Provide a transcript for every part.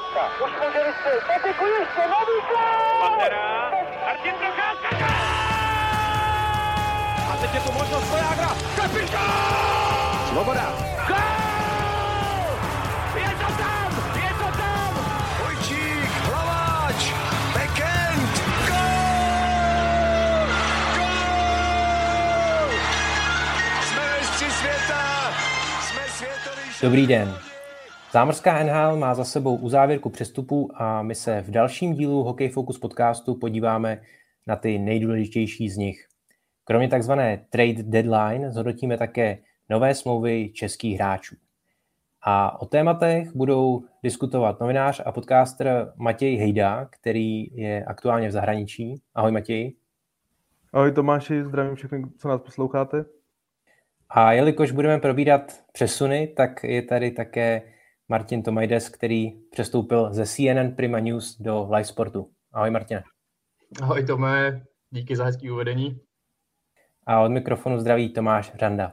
Procházka. Už může vystřelit. Patiku ještě, nový Pantera. Martin Procházka. A teď je tu možnost Vojágra. Kapitán! Svoboda. Gol! Je to tam! Je to tam! Vojčík, Hlaváč, Bekend, gol! Gol! Jsme mistři světa, jsme světový Dobrý den. Zámořská NHL má za sebou uzávěrku přestupů a my se v dalším dílu Hockey Focus podcastu podíváme na ty nejdůležitější z nich. Kromě takzvané trade deadline zhodnotíme také nové smlouvy českých hráčů. A o tématech budou diskutovat novinář a podcaster Matěj Hejda, který je aktuálně v zahraničí. Ahoj Matěj. Ahoj Tomáši, zdravím všechny, co nás posloucháte. A jelikož budeme probírat přesuny, tak je tady také Martin Tomajdes, který přestoupil ze CNN Prima News do Live Sportu. Ahoj Martine. Ahoj Tome, díky za hezký uvedení. A od mikrofonu zdraví Tomáš Řanda.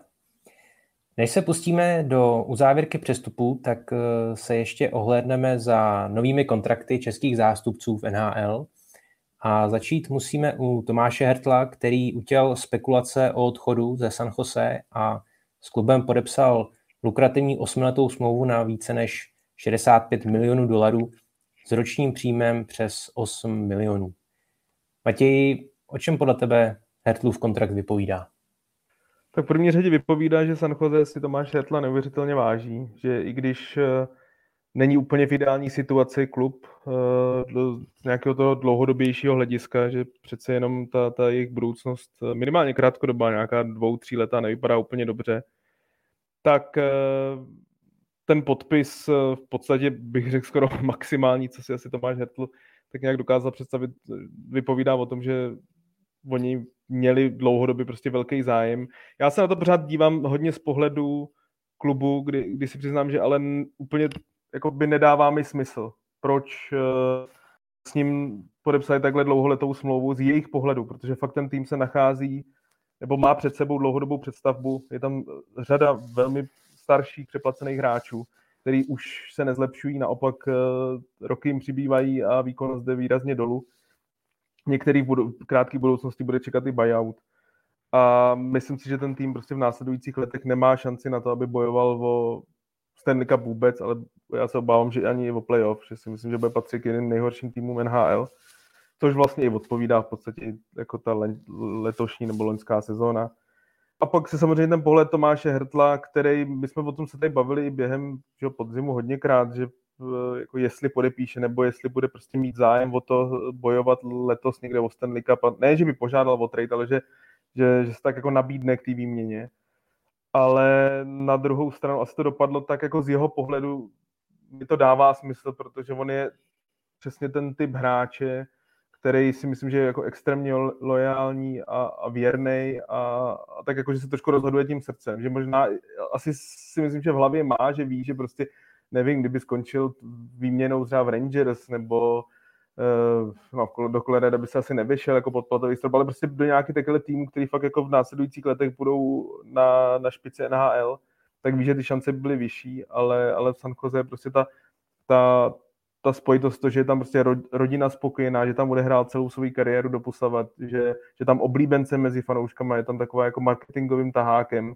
Než se pustíme do uzávěrky přestupu, tak eh, se ještě ohlédneme za novými kontrakty českých zástupců v NHL. A začít musíme u Tomáše Hertla, který utěl spekulace o odchodu ze San Jose a s klubem podepsal lukrativní osmiletou smlouvu na více než 65 milionů dolarů s ročním příjmem přes 8 milionů. Matěj, o čem podle tebe Hertlův kontrakt vypovídá? Tak v první řadě vypovídá, že San Jose si Tomáš Hertla neuvěřitelně váží, že i když eh, není úplně v ideální situaci klub eh, z nějakého toho dlouhodobějšího hlediska, že přece jenom ta, ta jejich budoucnost eh, minimálně krátkodobá, nějaká dvou, tří leta nevypadá úplně dobře, tak ten podpis v podstatě bych řekl skoro maximální, co si asi Tomáš Hertl tak nějak dokázal představit, vypovídá o tom, že oni měli dlouhodobě prostě velký zájem. Já se na to pořád dívám hodně z pohledu klubu, kdy, kdy si přiznám, že ale úplně jako by nedává mi smysl. Proč uh, s ním podepsali takhle dlouholetou smlouvu z jejich pohledu, protože fakt ten tým se nachází nebo má před sebou dlouhodobou představbu. Je tam řada velmi starších přeplacených hráčů, který už se nezlepšují, naopak uh, roky jim přibývají a výkonnost jde výrazně dolů některý v budou, krátké budoucnosti bude čekat i buyout. A myslím si, že ten tým prostě v následujících letech nemá šanci na to, aby bojoval o Stanley Cup vůbec, ale já se obávám, že ani o playoff, že si myslím, že bude patřit k jedním nejhorším týmům NHL, což vlastně i odpovídá v podstatě jako ta letošní nebo loňská sezóna. A pak se samozřejmě ten pohled Tomáše Hertla, který, my jsme o tom se tady bavili i během že podzimu hodněkrát, že jako jestli podepíše, nebo jestli bude prostě mít zájem o to bojovat letos někde o Stanley Cup. Ne, že by požádal o trade, ale že, že, že se tak jako nabídne k té výměně. Ale na druhou stranu asi to dopadlo tak jako z jeho pohledu mi to dává smysl, protože on je přesně ten typ hráče, který si myslím, že je jako extrémně lojální a, a věrný a, a tak jako, že se trošku rozhoduje tím srdcem, že možná asi si myslím, že v hlavě má, že ví, že prostě nevím, kdyby skončil výměnou třeba v Rangers nebo uh, no, do Colorado by se asi nevyšel jako podplatový strop, ale prostě do nějaký takhle týmu, který fakt jako v následujících letech budou na, na špici NHL, tak ví, že ty šance by byly vyšší, ale, ale v San Jose prostě ta, ta, ta spojitost, to, že je tam prostě rodina spokojená, že tam bude hrát celou svou kariéru doposavat, že, že tam oblíbence mezi fanouškama je tam taková jako marketingovým tahákem,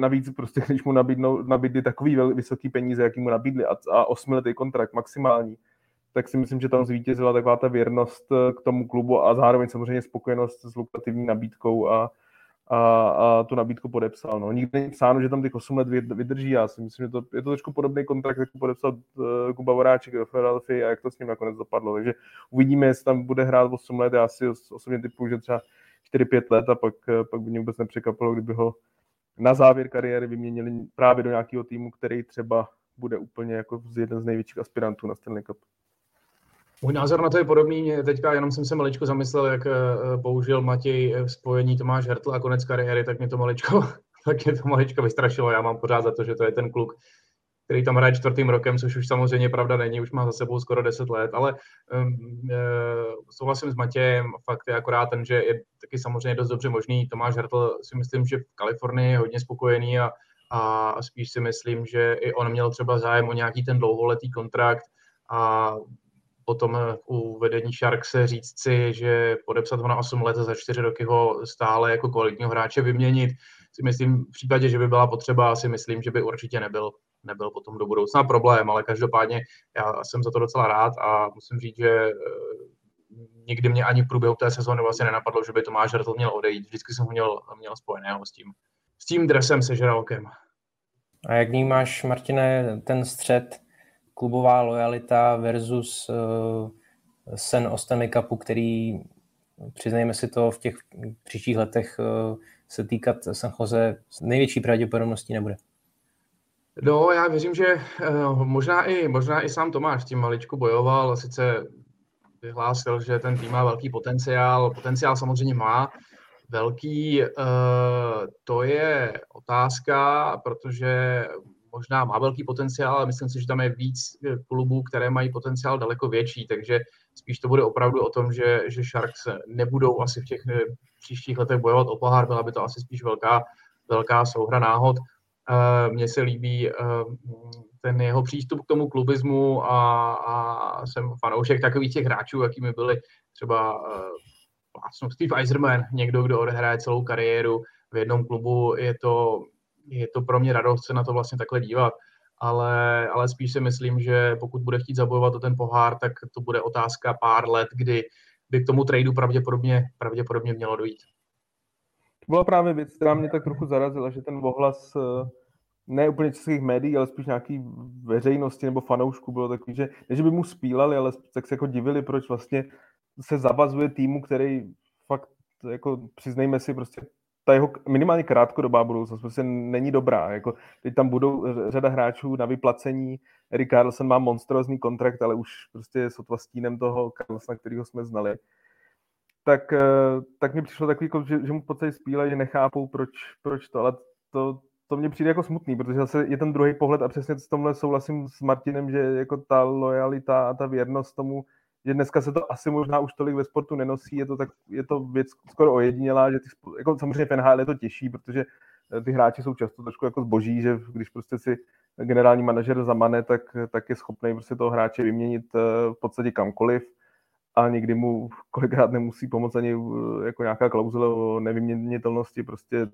Navíc prostě, když mu nabídnou, nabídli takový vysoký peníze, jaký mu nabídli a, a osmiletý kontrakt maximální, tak si myslím, že tam zvítězila taková ta věrnost eh, k tomu klubu a zároveň samozřejmě spokojenost s lukrativní nabídkou a, a, a tu nabídku podepsal. No. Nikdy není psáno, že tam těch 8 let vydrží. Já si myslím, že to, je to trošku podobný kontrakt, jako podepsal uh, Kuba Voráček do Philadelphia a jak to s ním nakonec dopadlo. Takže uvidíme, jestli tam bude hrát 8 let. Já si osobně typu, že třeba 4-5 let a pak, eh, pak by mě vůbec nepřekvapilo, kdyby ho na závěr kariéry vyměnili právě do nějakého týmu, který třeba bude úplně jako jeden z největších aspirantů na Stanley Cup. Můj názor na to je podobný. Teďka jenom jsem se maličko zamyslel, jak eh, použil Matěj v spojení Tomáš Hertl a konec kariéry, tak mě to maličko, tak mě to maličko vystrašilo. Já mám pořád za to, že to je ten kluk, který tam hraje čtvrtým rokem, což už samozřejmě pravda není, už má za sebou skoro 10 let, ale um, e, souhlasím s Matějem, fakt je akorát ten, že je taky samozřejmě dost dobře možný. Tomáš Hertl si myslím, že v Kalifornii je hodně spokojený a, a spíš si myslím, že i on měl třeba zájem o nějaký ten dlouholetý kontrakt a potom u vedení se říct si, že podepsat ho na 8 let a za 4 roky ho stále jako kvalitního hráče vyměnit, si myslím, v případě, že by byla potřeba, si myslím, že by určitě nebyl, nebyl potom do budoucna problém, ale každopádně já jsem za to docela rád a musím říct, že eh, nikdy mě ani v průběhu té sezóny vlastně nenapadlo, že by Tomáš Hrtl měl odejít. Vždycky jsem ho měl, měl spojeného s tím, s tím dresem se žralkem. A jak vnímáš, Martine, ten střed klubová lojalita versus uh, sen o Stanley Cupu, který, přiznejme si to, v těch příštích letech uh, se týkat San Jose s největší pravděpodobností nebude. No, já věřím, že uh, možná i, možná i sám Tomáš tím maličku bojoval, sice vyhlásil, že ten tým má velký potenciál, potenciál samozřejmě má, velký, to je otázka, protože možná má velký potenciál, ale myslím si, že tam je víc klubů, které mají potenciál daleko větší, takže spíš to bude opravdu o tom, že, že Sharks nebudou asi v těch eh, příštích letech bojovat o pohár, byla by to asi spíš velká, velká souhra náhod. Eh, mně se líbí eh, ten jeho přístup k tomu klubismu a, a jsem fanoušek takových těch hráčů, jakými byli třeba Steve Eiserman, někdo, kdo odehraje celou kariéru v jednom klubu, je to je to pro mě radost se na to vlastně takhle dívat. Ale, ale spíš si myslím, že pokud bude chtít zabojovat o ten pohár, tak to bude otázka pár let, kdy by k tomu tradu pravděpodobně, pravděpodobně mělo dojít. To byla právě věc, která mě tak trochu zarazila, že ten ohlas eh, ne úplně českých médií, ale spíš nějaký veřejnosti nebo fanoušků bylo takový, že ne, že by mu spílali, ale tak se jako divili, proč vlastně se zavazuje týmu, který fakt, jako přiznejme si, prostě ta jeho minimálně krátkodobá budoucnost prostě není dobrá. Jako, teď tam budou řada hráčů na vyplacení. Erik Carlson má monstrózní kontrakt, ale už prostě je sotva stínem toho Carlsona, kterého jsme znali. Tak, eh, tak mi přišlo takový, že, že mu v podstatě spíle, že nechápou, proč, proč to, ale to, to mě přijde jako smutný, protože zase je ten druhý pohled a přesně s tomhle souhlasím s Martinem, že jako ta lojalita a ta věrnost tomu že dneska se to asi možná už tolik ve sportu nenosí, je to, tak, je to věc skoro ojedinělá, že ty, jako samozřejmě v NHL je to těžší, protože eh, ty hráči jsou často trošku jako zboží, že když prostě si generální manažer zamane, tak, tak je schopný prostě toho hráče vyměnit eh, v podstatě kamkoliv a někdy mu kolikrát nemusí pomoct ani eh, jako nějaká klauzule o nevyměnitelnosti, prostě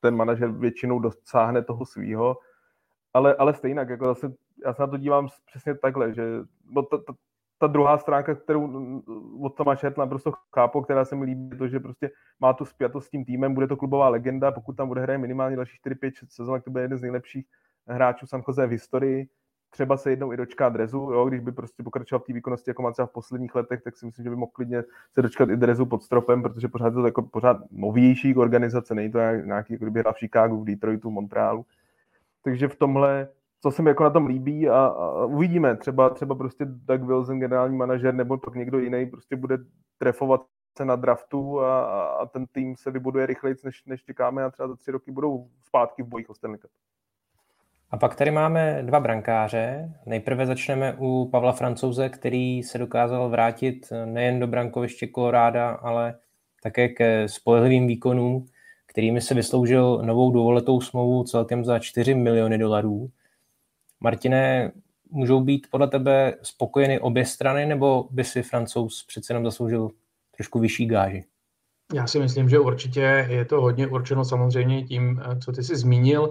ten manažer většinou dosáhne toho svýho, ale, ale stejně, jako zase, já se na to dívám přesně takhle, že no, to, to, ta druhá stránka, kterou od Tomáše Hertla prostě chápu, která se mi líbí, to, že prostě má tu spjatost s tím týmem, bude to klubová legenda, pokud tam bude hraje minimálně další 4, 5, 6 sezon, tak to bude jeden z nejlepších hráčů San Jose v historii. Třeba se jednou i dočká drezu, jo, když by prostě pokračoval v té výkonnosti, jako má třeba v posledních letech, tak si myslím, že by mohl klidně se dočkat i drezu pod stropem, protože pořád je to jako pořád novější organizace, není to nějaký, jako kdyby hrál v Chicagu, v Detroitu, Montrealu. Takže v tomhle co se mi jako na tom líbí a, a uvidíme. Třeba, třeba prostě Doug Wilson, generální manažer, nebo pak někdo jiný prostě bude trefovat se na draftu a, a ten tým se vybuduje rychleji, než, než čekáme a třeba za tři roky budou zpátky v bojích o Stanley Cup. A pak tady máme dva brankáře. Nejprve začneme u Pavla Francouze, který se dokázal vrátit nejen do brankoviště Koloráda, ale také ke spolehlivým výkonům, kterými se vysloužil novou dvouletou smlouvu celkem za 4 miliony dolarů. Martine, můžou být podle tebe spokojeny obě strany, nebo by si francouz přece jenom zasloužil trošku vyšší gáži? Já si myslím, že určitě je to hodně určeno samozřejmě tím, co ty jsi zmínil.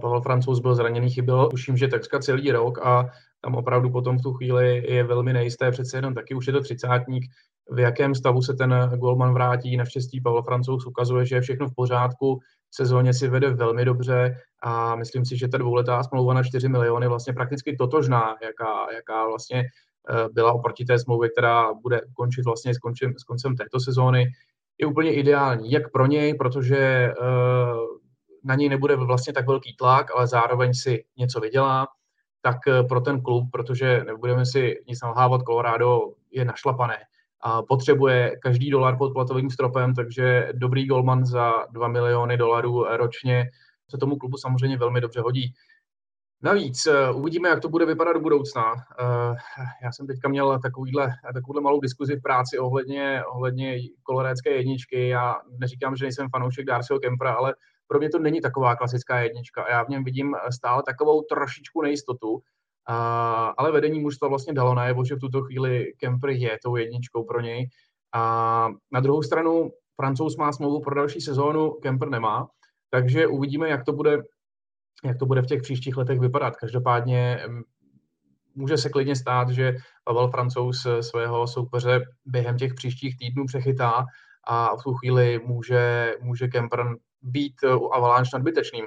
Pavel Francouz byl zraněný, chyběl, tuším, že takřka celý rok a tam opravdu potom v tu chvíli je velmi nejisté, přece jenom taky už je to třicátník, v jakém stavu se ten golman vrátí. Naštěstí Pavel Francouz ukazuje, že je všechno v pořádku, sezóně si vede velmi dobře a myslím si, že ta dvouletá smlouva na 4 miliony vlastně prakticky totožná, jaká, jaká vlastně eh, byla oproti té smlouvě, která bude končit vlastně s koncem, s koncem této sezóny, je úplně ideální. Jak pro něj, protože eh, na něj nebude vlastně tak velký tlak, ale zároveň si něco vydělá, tak eh, pro ten klub, protože nebudeme si nic nalhávat, Colorado je našlapané a potřebuje každý dolar pod platovým stropem, takže dobrý golman za 2 miliony dolarů ročně se tomu klubu samozřejmě velmi dobře hodí. Navíc eh, uvidíme, jak to bude vypadat do budoucna. Eh, já jsem teďka měl takovýhle, takovouhle malou diskuzi v práci ohledně, ohledně kolorécké jedničky. Já neříkám, že nejsem fanoušek Darcyho Kempra, ale pro mě to není taková klasická jednička. Já v něm vidím stále takovou trošičku nejistotu A, ale vedení mužstva vlastně dalo najevo, že v tuto chvíli Kemper je tou jedničkou pro něj. A na druhou stranu Francouz má smlouvu pro další sezónu, Kemper nemá, takže uvidíme, jak to bude, jak to bude v těch příštích letech vypadat. Každopádně může se klidně stát, že Pavel Francouz svého soupeře během těch příštích týdnů přechytá a v tu chvíli může, může Kemper být u Avalanche nadbytečným.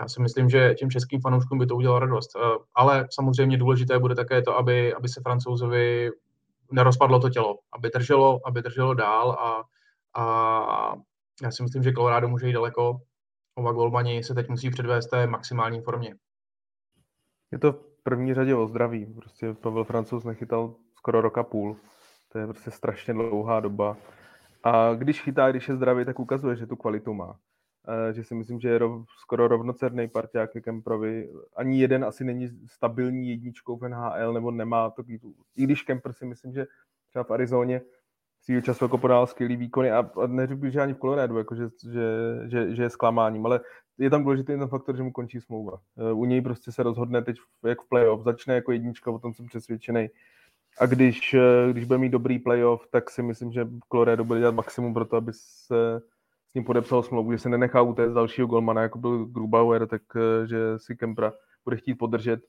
Já si myslím, že těm českým fanouškům by to udělalo radost. Eh, ale samozřejmě důležité bude také to, aby, aby se francouzovi nerozpadlo to tělo, aby drželo, aby drželo dál a, a já si myslím, že Colorado může jít daleko. Ova Golmani se teď musí předvést té maximální formě. Je to v první řadě o zdraví. Prostě Pavel Francouz nechytal skoro roka půl. To je prostě strašně dlouhá doba. A když chytá, když je zdravý, tak ukazuje, že tu kvalitu má. Že si myslím, že je rov, skoro rovnocerný parťák ke Kemprovi. Ani jeden asi není stabilní jedničkou v NHL, nebo nemá to. I když Kemper si myslím, že třeba v Arizoně svýho času jako podal skvělý výkony a, a neřekl že ani v Coloradu, jako že, že, že, že, je zklamáním, ale je tam důležitý ten faktor, že mu končí smlouva. E, u něj prostě se rozhodne teď jak v playoff, začne jako jednička, o tom jsem přesvědčený. A když, e, když bude mít dobrý playoff, tak si myslím, že Colorado bude dělat maximum pro to, aby se s ním podepsal smlouvu, že se nenechá utéct dalšího golmana, jako byl Grubauer, tak e, že si Kempra bude chtít podržet.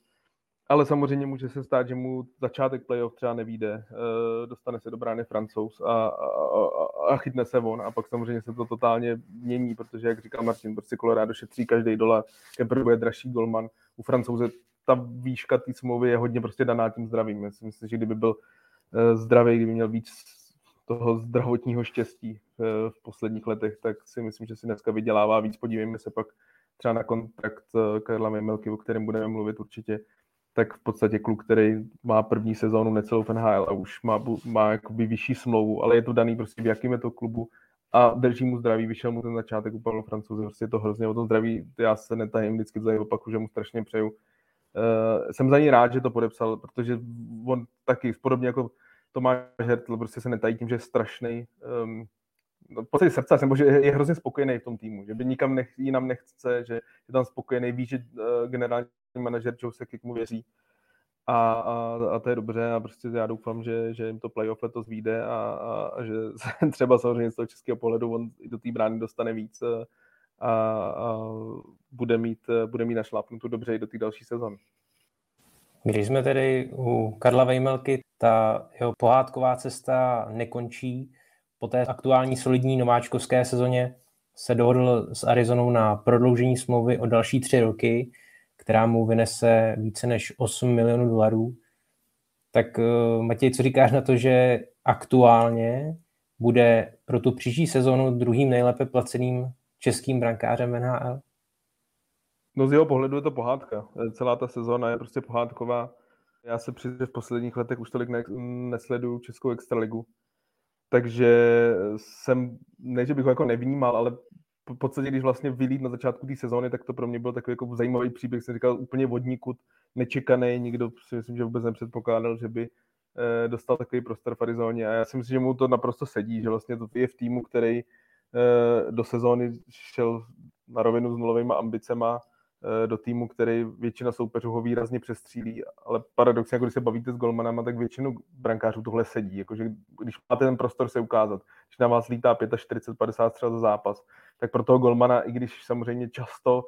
Ale samozřejmě může se stát, že mu začátek playoff třeba nevíde, eh, dostane se do brány francouz a, a, a, chytne se on a pak samozřejmě se to totálně mění, protože jak říká Martin, prostě Colorado šetří každý dolar, Kemper bude dražší golman, u francouze ta výška té smlouvy je hodně prostě daná tím zdravím. Já si myslím, že kdyby byl eh, zdravý, kdyby měl víc toho zdravotního štěstí eh, v posledních letech, tak si myslím, že si dneska vydělává víc. Podívejme se pak třeba na kontrakt Karla Memelky, o kterém budeme mluvit určitě tak v podstatě kluk, který má první sezónu necelou v NHL a už má, má jakoby vyšší smlouvu, ale je to daný prostě v jakým je to klubu a drží mu zdraví, vyšel mu ten začátek úplně francouze, prostě je to hrozně o tom zdraví, já se netajím vždycky za opaku, že mu strašně přeju. Uh, jsem za ní rád, že to podepsal, protože on taky, podobně jako Tomáš Hertl, prostě se netají tím, že je strašný, um, no, pocit srdce, nebo že je, hrozně spokojený v tom týmu, že by nikam nech, jinam nechce, že je tam spokojený, ví, že uh, generální manažer Joe Sakic mu věří. A, a, a, to je dobře a prostě já doufám, že, že jim to playoff letos vyjde a, a, a že třeba samozřejmě z toho českého pohledu on do té brány dostane víc a, a bude mít, bude mít našlápnutu dobře i do té další sezony. Když jsme tedy u Karla Vejmelky, ta jeho pohádková cesta nekončí. Po té aktuální solidní nováčkovské sezóně se dohodl s Arizonou na prodloužení smlouvy o další tři roky která mu vynese více než 8 milionů dolarů. Tak uh, Matěj, co říkáš na to, že aktuálně bude pro tu příští sezonu druhým nejlépe placeným českým brankářem NHL? No z jeho pohledu je to pohádka. Celá ta sezóna je prostě pohádková. Já se přiznám, v posledních letech už tolik ne- nesleduju Českou extraligu. Takže jsem, ne, že bych ho jako nevnímal, ale v podstatě, když vlastně vylít na začátku té sezóny, tak to pro mě byl takový jako zajímavý příběh, jsem říkal úplně vodníkud, nečekaný, nikdo si myslím, že vůbec nepředpokládal, že by eh, dostal takový prostor v Arizoně a já si myslím, že mu to naprosto sedí, že vlastně to je v týmu, který eh, do sezóny šel na rovinu s nulovými ambicema, Eh, do týmu, který většina soupeřů ho výrazně přestřílí, ale paradoxně, jako když se bavíte s golmanama, tak většinu brankářů tohle sedí, jakože když máte ten prostor se ukázat, když na vás lítá 45, 50 střel za zápas, tak pro toho golmana, i když samozřejmě často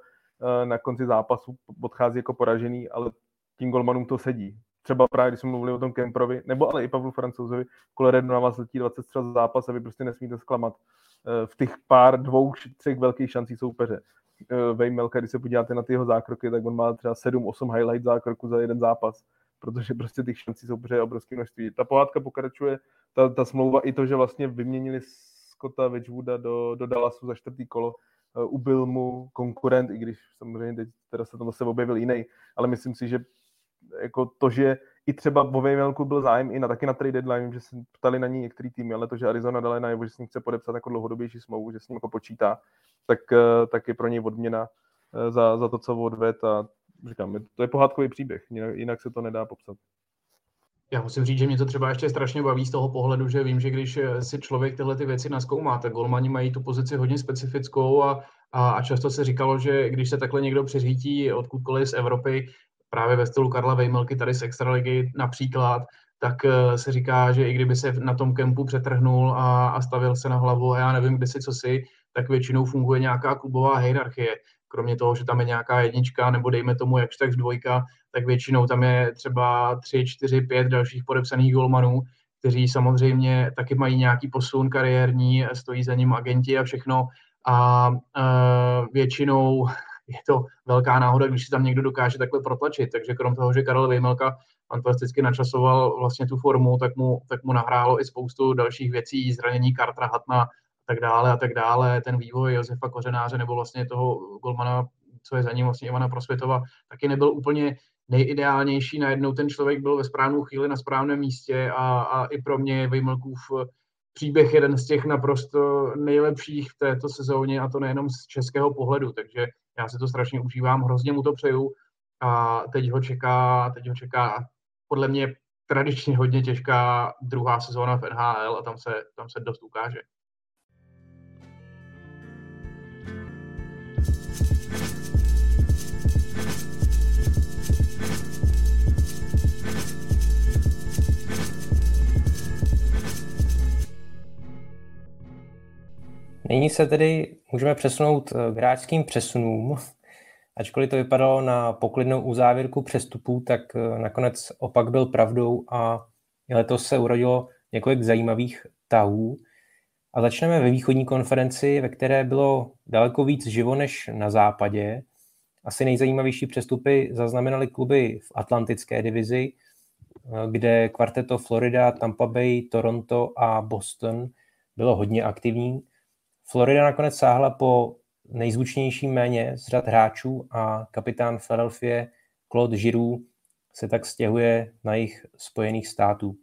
eh, na konci zápasu odchází jako poražený, ale tím golmanům to sedí. Třeba právě, když jsme mluvili o tom Kemprovi, nebo ale i Pavlu Francouzovi, Koleredu na vás letí 20 střel za zápas a vy prostě nesmíte zklamat eh, v těch pár, dvou, třech velkých šancí soupeře. Vejmelka, když se podíváte na ty jeho zákroky, tak on má třeba 7-8 highlight zákroku za jeden zápas, protože prostě těch šancí jsou pořád obrovské množství. Ta pohádka pokračuje, ta, ta smlouva i to, že vlastně vyměnili Scotta Wedgwooda do, do Dallasu za čtvrtý kolo, uh, ubil mu konkurent, i když samozřejmě teď teda se tam zase objevil jiný, ale myslím si, že jako to, že i třeba o Vejmelku byl zájem i na taky na trade deadline, že se ptali na ní některý týmy, ale to, že Arizona dala najevo, že s ním chce podepsat jako dlouhodobější smlouvu, že s ním jako počítá, tak, eh, tak je pro něj odměna eh, za, za to, co odved a říkám, to je pohádkový příběh, jinak se to nedá popsat. Já musím říct, že mě to třeba ještě strašně baví z toho pohledu, že vím, že když eh, si člověk tyhle ty věci naskoumá, tak golmani mají tu pozici hodně specifickou a, a, a často se říkalo, že když se takhle někdo přiřítí odkudkoliv z Evropy, právě ve stylu Karla Vejmelky tady z Extraligy například, tak se říká, že i kdyby se na tom kempu přetrhnul a, a stavil se na hlavu a já nevím, kde si co si, tak většinou funguje nějaká klubová hierarchie. Kromě toho, že tam je nějaká jednička, nebo dejme tomu jakž tak dvojka, tak většinou tam je třeba tři, čtyři, pět dalších podepsaných golmanů, kteří samozřejmě taky mají nějaký posun kariérní, stojí za ním agenti a všechno. A uh, většinou je to velká náhoda, když si tam někdo dokáže takhle protlačit. Takže krom toho, že Karel Vejmelka fantasticky načasoval vlastně tu formu, tak mu, tak mu nahrálo i spoustu dalších věcí, zranění Kartra Hatna, tak dále a tak dále, ten vývoj Josefa Kořenáře nebo vlastně toho golmana, co je za ním vlastně Ivana Prosvětova, taky nebyl úplně nejideálnější. Najednou ten člověk byl ve správnou chvíli na správném místě a, a i pro mě Vejmelkův příběh jeden z těch naprosto nejlepších v této sezóně a to nejenom z českého pohledu, takže já si to strašně užívám, hrozně mu to přeju a teď ho čeká, teď ho čeká podle mě tradičně hodně těžká druhá sezóna v NHL a tam se, tam se dost ukáže. Nyní se tedy můžeme přesunout eh, k hráčským přesunům. Ačkoliv to vypadalo na poklidnou uzávěrku přestupů, tak eh, nakonec opak byl pravdou a letos se urodilo několik zajímavých tahů. A začneme ve východní konferenci, ve které bylo daleko víc živo než na západě. Asi nejzajímavější přestupy zaznamenaly kluby v atlantické divizi, eh, kde kvarteto Florida, Tampa Bay, Toronto a Boston bylo hodně aktivní. Florida nakonec sáhla po nejzvučnějším méně z řad hráčů a kapitán Philadelphia Claude Giroux se tak stěhuje na jejich spojených států.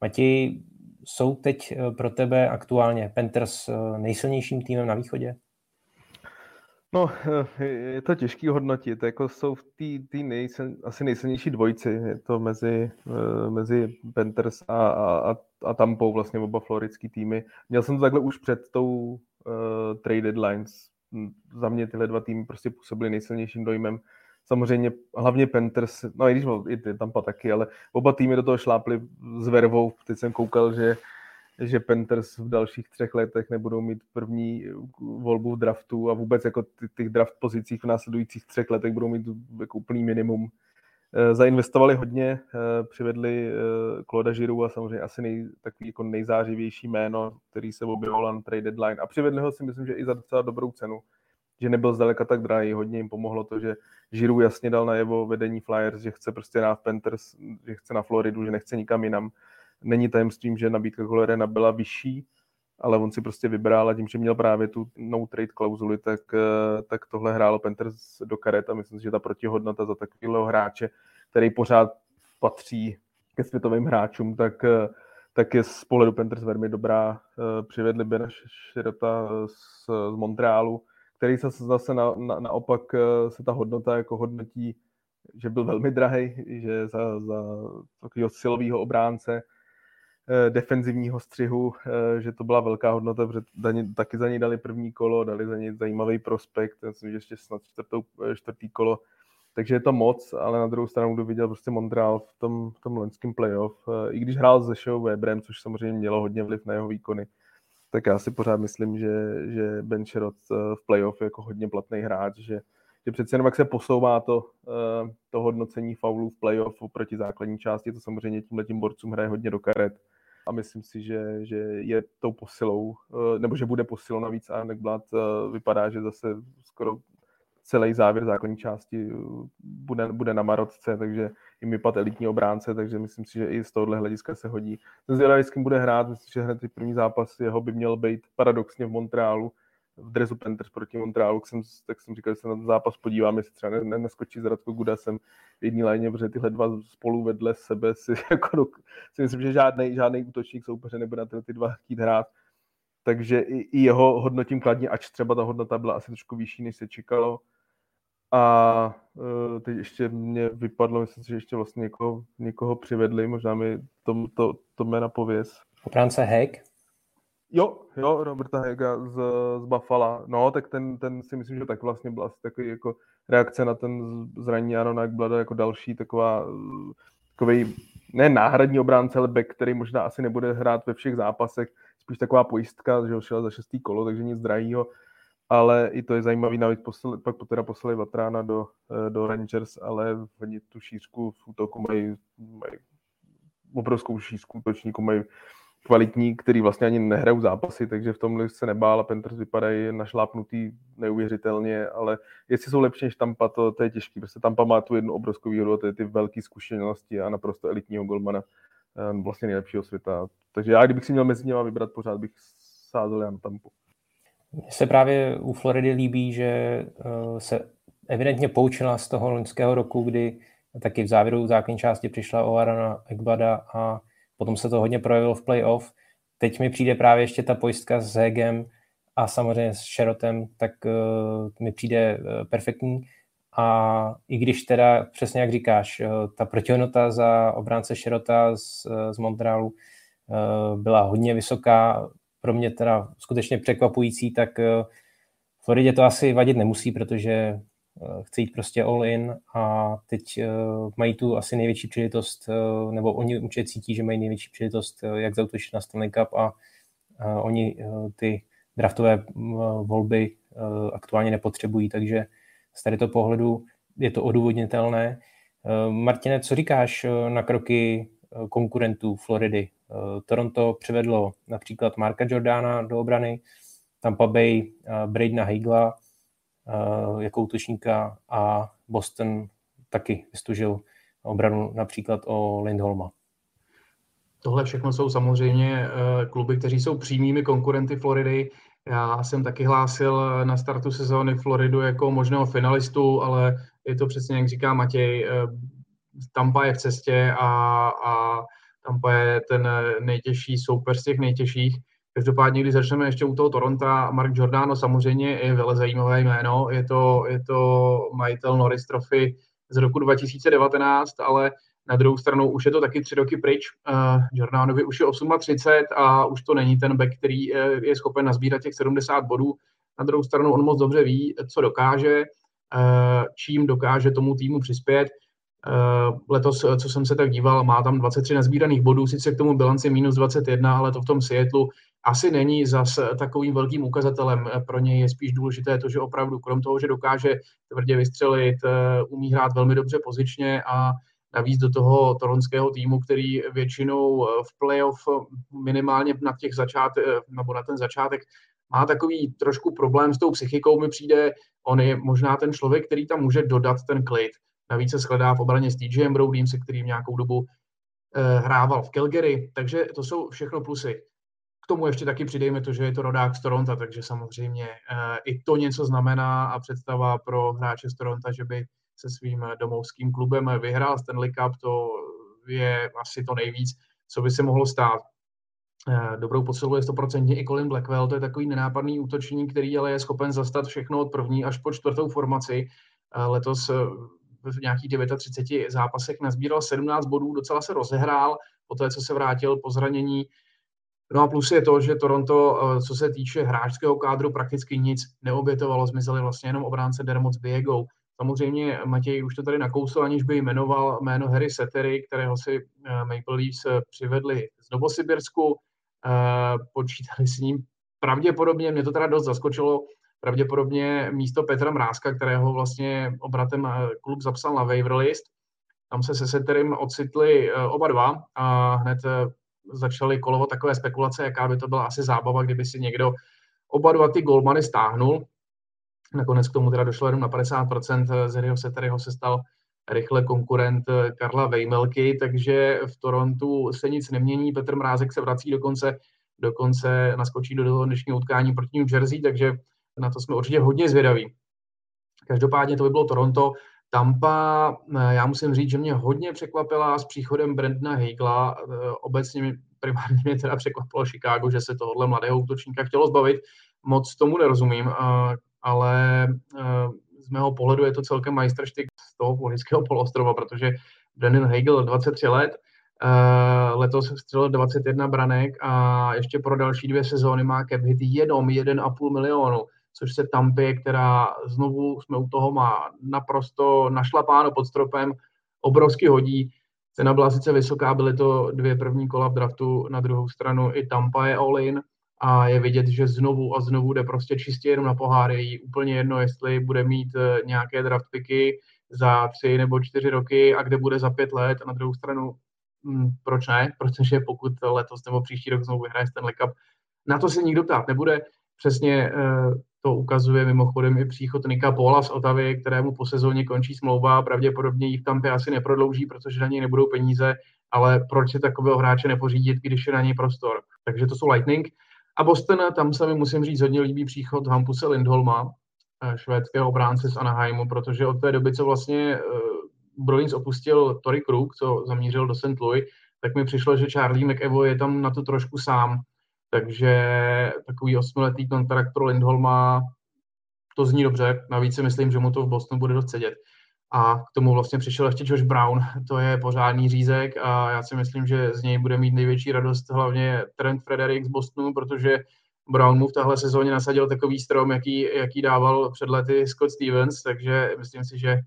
Matěj, jsou teď eh, pro tebe aktuálně Panthers eh, nejsilnějším týmem na východě? No, eh, je to těžký hodnotit. Jako jsou v té nejsil, asi nejsilnější dvojci. Je to mezi, mezi Panthers a, a, a Tampou, vlastně oba floridský týmy. Měl jsem to takhle už před tou uh, trade deadlines. Za mě tyhle dva týmy prostě působily nejsilnějším dojmem. Samozřejmě hlavně Panthers, no i když i Tampa taky, ale oba týmy do toho šláply s vervou. Teď jsem koukal, že že Panthers v dalších třech letech nebudou mít první volbu v draftu a vůbec jako těch draft pozicích v následujících třech letech budou mít jako úplný minimum. Eh, zainvestovali hodně, eh, přivedli Kloda eh, Žiru a samozřejmě asi nej, takový jako nejzářivější jméno, který se objevil na trade deadline a přivedli ho si myslím, že i za docela dobrou cenu, že nebyl zdaleka tak drahý, hodně jim pomohlo to, že Žiru jasně dal na jeho vedení Flyers, že chce prostě na Panthers, že chce na Floridu, že nechce nikam jinam. Není tajemstvím, že nabídka Colorena byla vyšší, ale on si prostě vybral a tím, že měl právě tu no trade klauzuli, tak, eh, tak tohle hrálo Panthers do karet a myslím si, že ta protihodnota za takového hráče, který pořád patří ke světovým hráčům, tak, eh, tak je z pohledu Panthers velmi dobrá. Eh, přivedli Bena Širota z, z Montrealu, který se zase na, na, naopak se ta hodnota jako hodnotí, že byl velmi drahý, že za, za takového silového obránce defenzivního střihu, eh, že to byla velká hodnota, protože taky za něj dali první kolo, dali za něj zajímavý prospekt, myslím, že ještě snad čtvrtou, eh, čtvrtý kolo, takže je to moc, ale na druhou stranu, kdo viděl prostě Montreal v tom, v tom loňském playoff, i když hrál se Show Weberem, což samozřejmě mělo hodně vliv na jeho výkony, tak já si pořád myslím, že, že Ben Sherrod v playoff je jako hodně platný hráč, že, že přece jenom jak se posouvá to, to hodnocení faulů v playoff oproti základní části, to samozřejmě tím borcům hraje hodně do karet a myslím si, že, že je tou posilou, eh, nebo že bude posilou navíc a Nekblad eh, vypadá, že zase skoro celý závěr základní části eh, bude, bude na Marotce, takže jim vypad elitní obránce, takže myslím si, že i z tohohle hlediska se hodí. Ten Zvědavý bude hrát, myslím, že hned první zápas jeho by měl být paradoxně v Montrealu, v dresu Panthers proti Montrealu, jsem, tak jsem říkal, že se na ten zápas podívám, jestli třeba ne, neskočí s Radko Gudasem v jedné léně, protože tyhle dva spolu vedle sebe si, jako, si myslím, že žádný, žádný útočník soupeře nebude na ty dva chtít hrát. Takže i, i jeho hodnotím kladně, ač třeba ta hodnota byla asi trošku vyšší, než se čekalo. A uh, teď ještě mě vypadlo, myslím si, že ještě vlastně někoho, někoho přivedli, možná mi to, to, to jména pověz. Obránce Heck? Jo, jo, Roberta Hega z, z Buffalo. No, tak ten, ten si myslím, že tak vlastně byl asi takový jako reakce na ten zranění Arona Ekblada jako další taková takový ne náhradní obránce, ale back, který možná asi nebude hrát ve všech zápasech, spíš taková pojistka, že ho šel za šestý kolo, takže nic drahýho, ale i to je zajímavý, navíc poslali, pak teda poslali Vatrána do, eh, do Rangers, ale oni tu šířku v útoku mají, mají obrovskou šířku útočníku, mají kvalitní, který vlastně ani nehrajou zápasy, takže v tomhle se nebál a Panthers vypadají našlápnutý neuvěřitelně, ale jestli jsou lepší než Tampa, to, to je těžké. Prostě Tampa má tu jednu obrovskou výhodu, to je ty velké zkušenosti a naprosto elitního golmana, eh, vlastně nejlepšího světa. Takže já, kdybych si měl mezi nimi vybrat pořád, bych sázel na Tampu. Mně se právě u Floridy líbí, že eh, se evidentně poučila z toho loňského roku, kdy taky v závěru základní části přišla o Arana Ekbada a Potom se to hodně projevilo v playoff. Teď mi přijde právě ještě ta pojistka s Hegem a samozřejmě s Sherotem, tak uh, mi přijde uh, perfektní. A i když teda, přesně jak říkáš, uh, ta protihodnota za obránce Sherota z, z Montrealu uh, byla hodně vysoká, pro mě teda skutečně překvapující, tak uh, Floridě to asi vadit nemusí, protože chce jít prostě all in a teď eh, mají tu asi největší příležitost, eh, nebo oni určitě cítí, že mají největší příležitost, jak zautočit na Stanley Cup a oni ty draftové volby aktuálně nepotřebují, takže z tady pohledu je to odůvodnitelné. Martine, co říkáš na kroky konkurentů Floridy? Toronto přivedlo například Marka Jordana do obrany, Tampa Bay Bradena Hagla, Eh, jako útočníka a Boston taky vystužil obranu například o Lindholma. Tohle všechno jsou samozřejmě eh, kluby, kteří jsou přímými konkurenty Floridy. Já jsem taky hlásil na startu sezóny Floridu jako možného finalistu, ale je to přesně, jak říká Matěj, eh, Tampa je v cestě a, a Tampa je ten nejtěžší soupeř z těch nejtěžších. Každopádně, když začneme ještě u toho Toronta, Mark Giordano samozřejmě je velmi zajímavé jméno. Je to, je to majitel Norris Trophy z roku 2019, ale na druhou stranu už je to taky tři roky pryč. Uh, Jordanovi už je 38 a už to není ten back, který uh, je schopen nazbírat těch 70 bodů. Na druhou stranu on moc dobře ví, co dokáže, uh, čím dokáže tomu týmu přispět. Uh, letos, co jsem se tak díval, má tam 23 nazbíraných bodů, sice k tomu bilanci minus 21, ale to v tom Seattleu asi není zas takovým velkým ukazatelem. Pro něj je spíš důležité to, že opravdu krom toho, že dokáže tvrdě vystřelit, eh, umí hrát velmi dobře pozičně a navíc do toho toronského týmu, který většinou eh, v playoff minimálně na těch začátek, eh, nebo na ten začátek má takový trošku problém s tou psychikou, mi přijde, on je možná ten člověk, který tam může dodat ten klid. Navíc se shledá v obraně s TJem Broudím, se kterým nějakou dobu hrával v Calgary, takže to jsou všechno plusy. K tomu ještě taky přidejme to, že je to rodák z Toronto, takže samozřejmě uh, i to něco znamená a představa pro hráče z Toronto, že by se svým domovským klubem vyhrál Stanley Cup, to je asi to nejvíc, co by se mohlo stát. Uh, dobrou posiluje 100% i Colin Blackwell, to je takový nenápadný útočník, který ale je schopen zastat všechno od první až po čtvrtou formaci. Letos v nějakých 39 zápasech nazbíral 17 bodů, docela se rozehrál, po té, co se vrátil po zranění, No a plus je to, že Toronto, eh, co se týče hráčského kádru, prakticky nic neobětovalo, zmizeli vlastně jenom obránce Dermot s Biegou. Samozřejmě Matěj už to tady nakousl, aniž by jmenoval jméno Harry Settery, kterého si eh, Maple Leafs eh, přivedli z Novosibirsku. Počítali s ním pravděpodobně, mě to teda dost zaskočilo, pravděpodobně místo Petra Mrázka, kterého vlastně obratem klub zapsal na waiver list. Tam se se Setterym ocitli oba dva a hned začaly kolovat takové spekulace, jaká by to byla asi zábava, kdyby si někdo oba dva ty golmany stáhnul. Nakonec k tomu teda došlo jenom na 50%. Zeriho Seteryho se stal rychle konkurent Karla Vejmelky, takže v Torontu se nic nemění. Petr Mrázek se vrací dokonce, dokonce naskočí do toho dnešního utkání proti New Jersey, takže na to jsme určitě hodně zvědaví. Každopádně to by bylo Toronto. Tampa, eh, já musím říct, že mě hodně překvapila s příchodem Brandona Hegla. Eh, obecně mě, primárně mě teda překvapilo Chicago, že se tohohle mladého útočníka chtělo zbavit. Moc tomu nerozumím, eh, ale z mého pohledu je to celkem majstrštyk z toho politického poloostrova, protože Brandon Hegel 23 let, letos střelil 21 branek a ještě pro další dvě sezóny má cap hit jenom 1,5 milionu, což se Tampy, která znovu jsme u toho má naprosto našlapáno pod stropem, obrovsky hodí. Cena byla sice vysoká, byly to dvě první kola v draftu, na druhou stranu i Tampa je all-in a je vidět, že znovu a znovu jde prostě čistě jenom na poháry. Je úplně jedno, jestli bude mít eh, nějaké draft picky za tři nebo čtyři roky a kde bude za pět let. A na druhou stranu, hm, proč ne? Protože pokud letos nebo příští rok znovu vyhraje ten Cup, na to se nikdo ptát nebude. Přesně eh, to ukazuje mimochodem i příchod Nika Pola z Otavy, kterému po sezóně končí smlouva. Pravděpodobně ji v Tampě asi neprodlouží, protože na něj nebudou peníze, ale proč si takového hráče nepořídit, když je na něj prostor. Takže to jsou Lightning. A Boston, tam se mi musím říct, hodně líbí příchod Hampuse Lindholma, eh, švédského obránce z Anaheimu, protože od té doby, co vlastně uh, Bruins opustil Tory Krug, co zamířil do St. Louis, tak mi přišlo, že Charlie McEvoy je tam na to trošku sám. Takže takový osmiletý kontrakt pro Lindholma, to zní dobře. Navíc si myslím, že mu to v Bostonu bude dost sedět. A k tomu vlastně přišel ještě Josh Brown, to je pořádný řízek a já si myslím, že z něj bude mít největší radost hlavně Trent Frederick z Bostonu, protože Brown mu v tahle sezóně nasadil takový strom, jaký, jaký dával před lety Scott Stevens, takže myslím si, že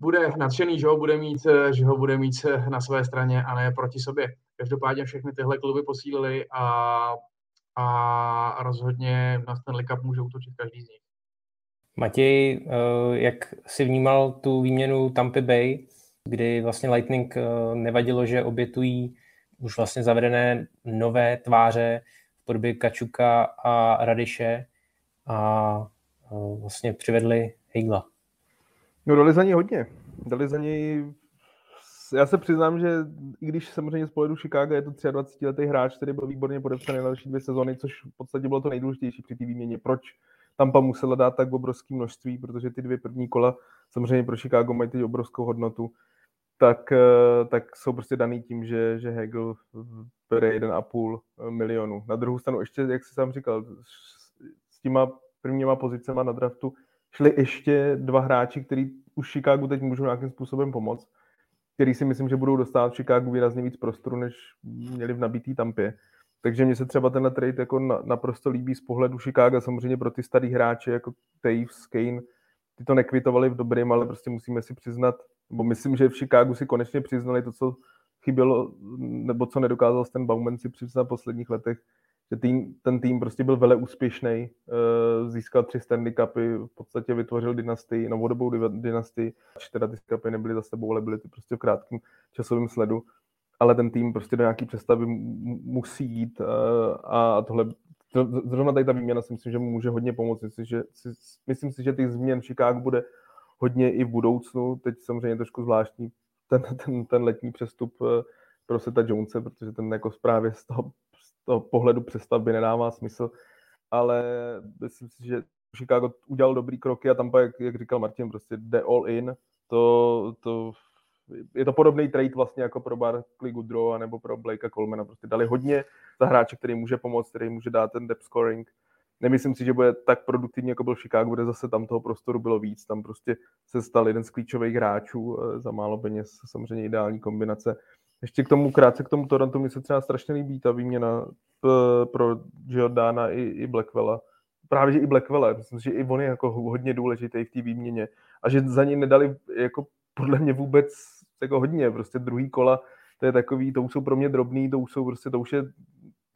bude nadšený, že ho bude mít, že ho bude mít na své straně a ne proti sobě. Každopádně všechny tyhle kluby posílili a, a rozhodně na Stanley Cup může útočit každý z nich. Matěj, eh, jak si vnímal tu výměnu Tampa Bay, kdy vlastně Lightning eh, nevadilo, že obětují už vlastně zavedené nové tváře v podobě Kačuka a Radiše a eh, vlastně přivedli Hegla. No dali za něj hodně. Dali za něj já se přiznám, že i když samozřejmě z pohledu Chicago je to 23 letý hráč, který byl výborně podepsaný na další dvě sezóny, což v podstatě bylo to nejdůležitější při té výměně. Proč Tampa musela dát tak obrovské množství, protože ty dvě první kola samozřejmě pro Chicago mají teď obrovskou hodnotu, tak, eh, tak jsou prostě daný tím, že, že Hegel bere 1,5 milionu. Na druhou stranu ještě, jak jsi sám říkal, s těma prvníma pozicema na draftu šli ještě dva hráči, který už Chicago teď můžou nějakým způsobem pomoct, který si myslím, že budou dostat v Chicago výrazně víc prostoru, než měli v nabitý tampě. Takže mně se třeba tenhle trade jako na, naprosto líbí z pohledu Chicago, samozřejmě pro ty starý hráče jako Taves, Kane, ty to nekvitovali v dobrém, ale prostě musíme si přiznat, nebo myslím, že v Chicagu si konečně přiznali to, co chybělo, nebo co nedokázal ten Bauman si přiznat v posledních letech, že tým, ten tým prostě byl vele úspěšný, eh, získal tři Stanley Cupy, v podstatě vytvořil dynastii, novodobou dynastii, čtyři ty Cupy nebyly za sebou, ale byly ty prostě v krátkém časovém sledu ale ten tým prostě do nějaký přestavy musí jít eh, a tohle zrovna tady ta výměna si myslím, že mu může hodně pomoct. Myslím, že, myslím si, že těch změn v Chicago bude hodně i v budoucnu. Teď samozřejmě trošku zvláštní ten, ten, ten letní přestup eh, pro Seta Jonese, protože ten jako právě z toho, toho pohledu přestavby nedává smysl, ale myslím si, že Chicago udělal dobrý kroky a tam, jak, jak říkal Martin, prostě jde all in. To, to je to podobný trade vlastně jako pro Barkley Goodrow nebo pro Blakea Colemana. Prostě dali hodně za hráče, který může pomoct, který může dát ten depth scoring. Nemyslím si, že bude tak produktivní, jako byl Chicago, kde zase tam toho prostoru bylo víc. Tam prostě se stal jeden z klíčových hráčů eh, za málo peněz, samozřejmě ideální kombinace. Ještě k tomu, krátce k tomu Toronto, mi se třeba strašně líbí ta výměna pro Jordana i, i Blackwella. Právě, že i Blackwella, myslím že i on je jako hodně důležitý v té výměně. A že za něj nedali jako podle mě vůbec jako hodně, prostě druhý kola, to je takový, to už jsou pro mě drobný, to už jsou prostě, to už je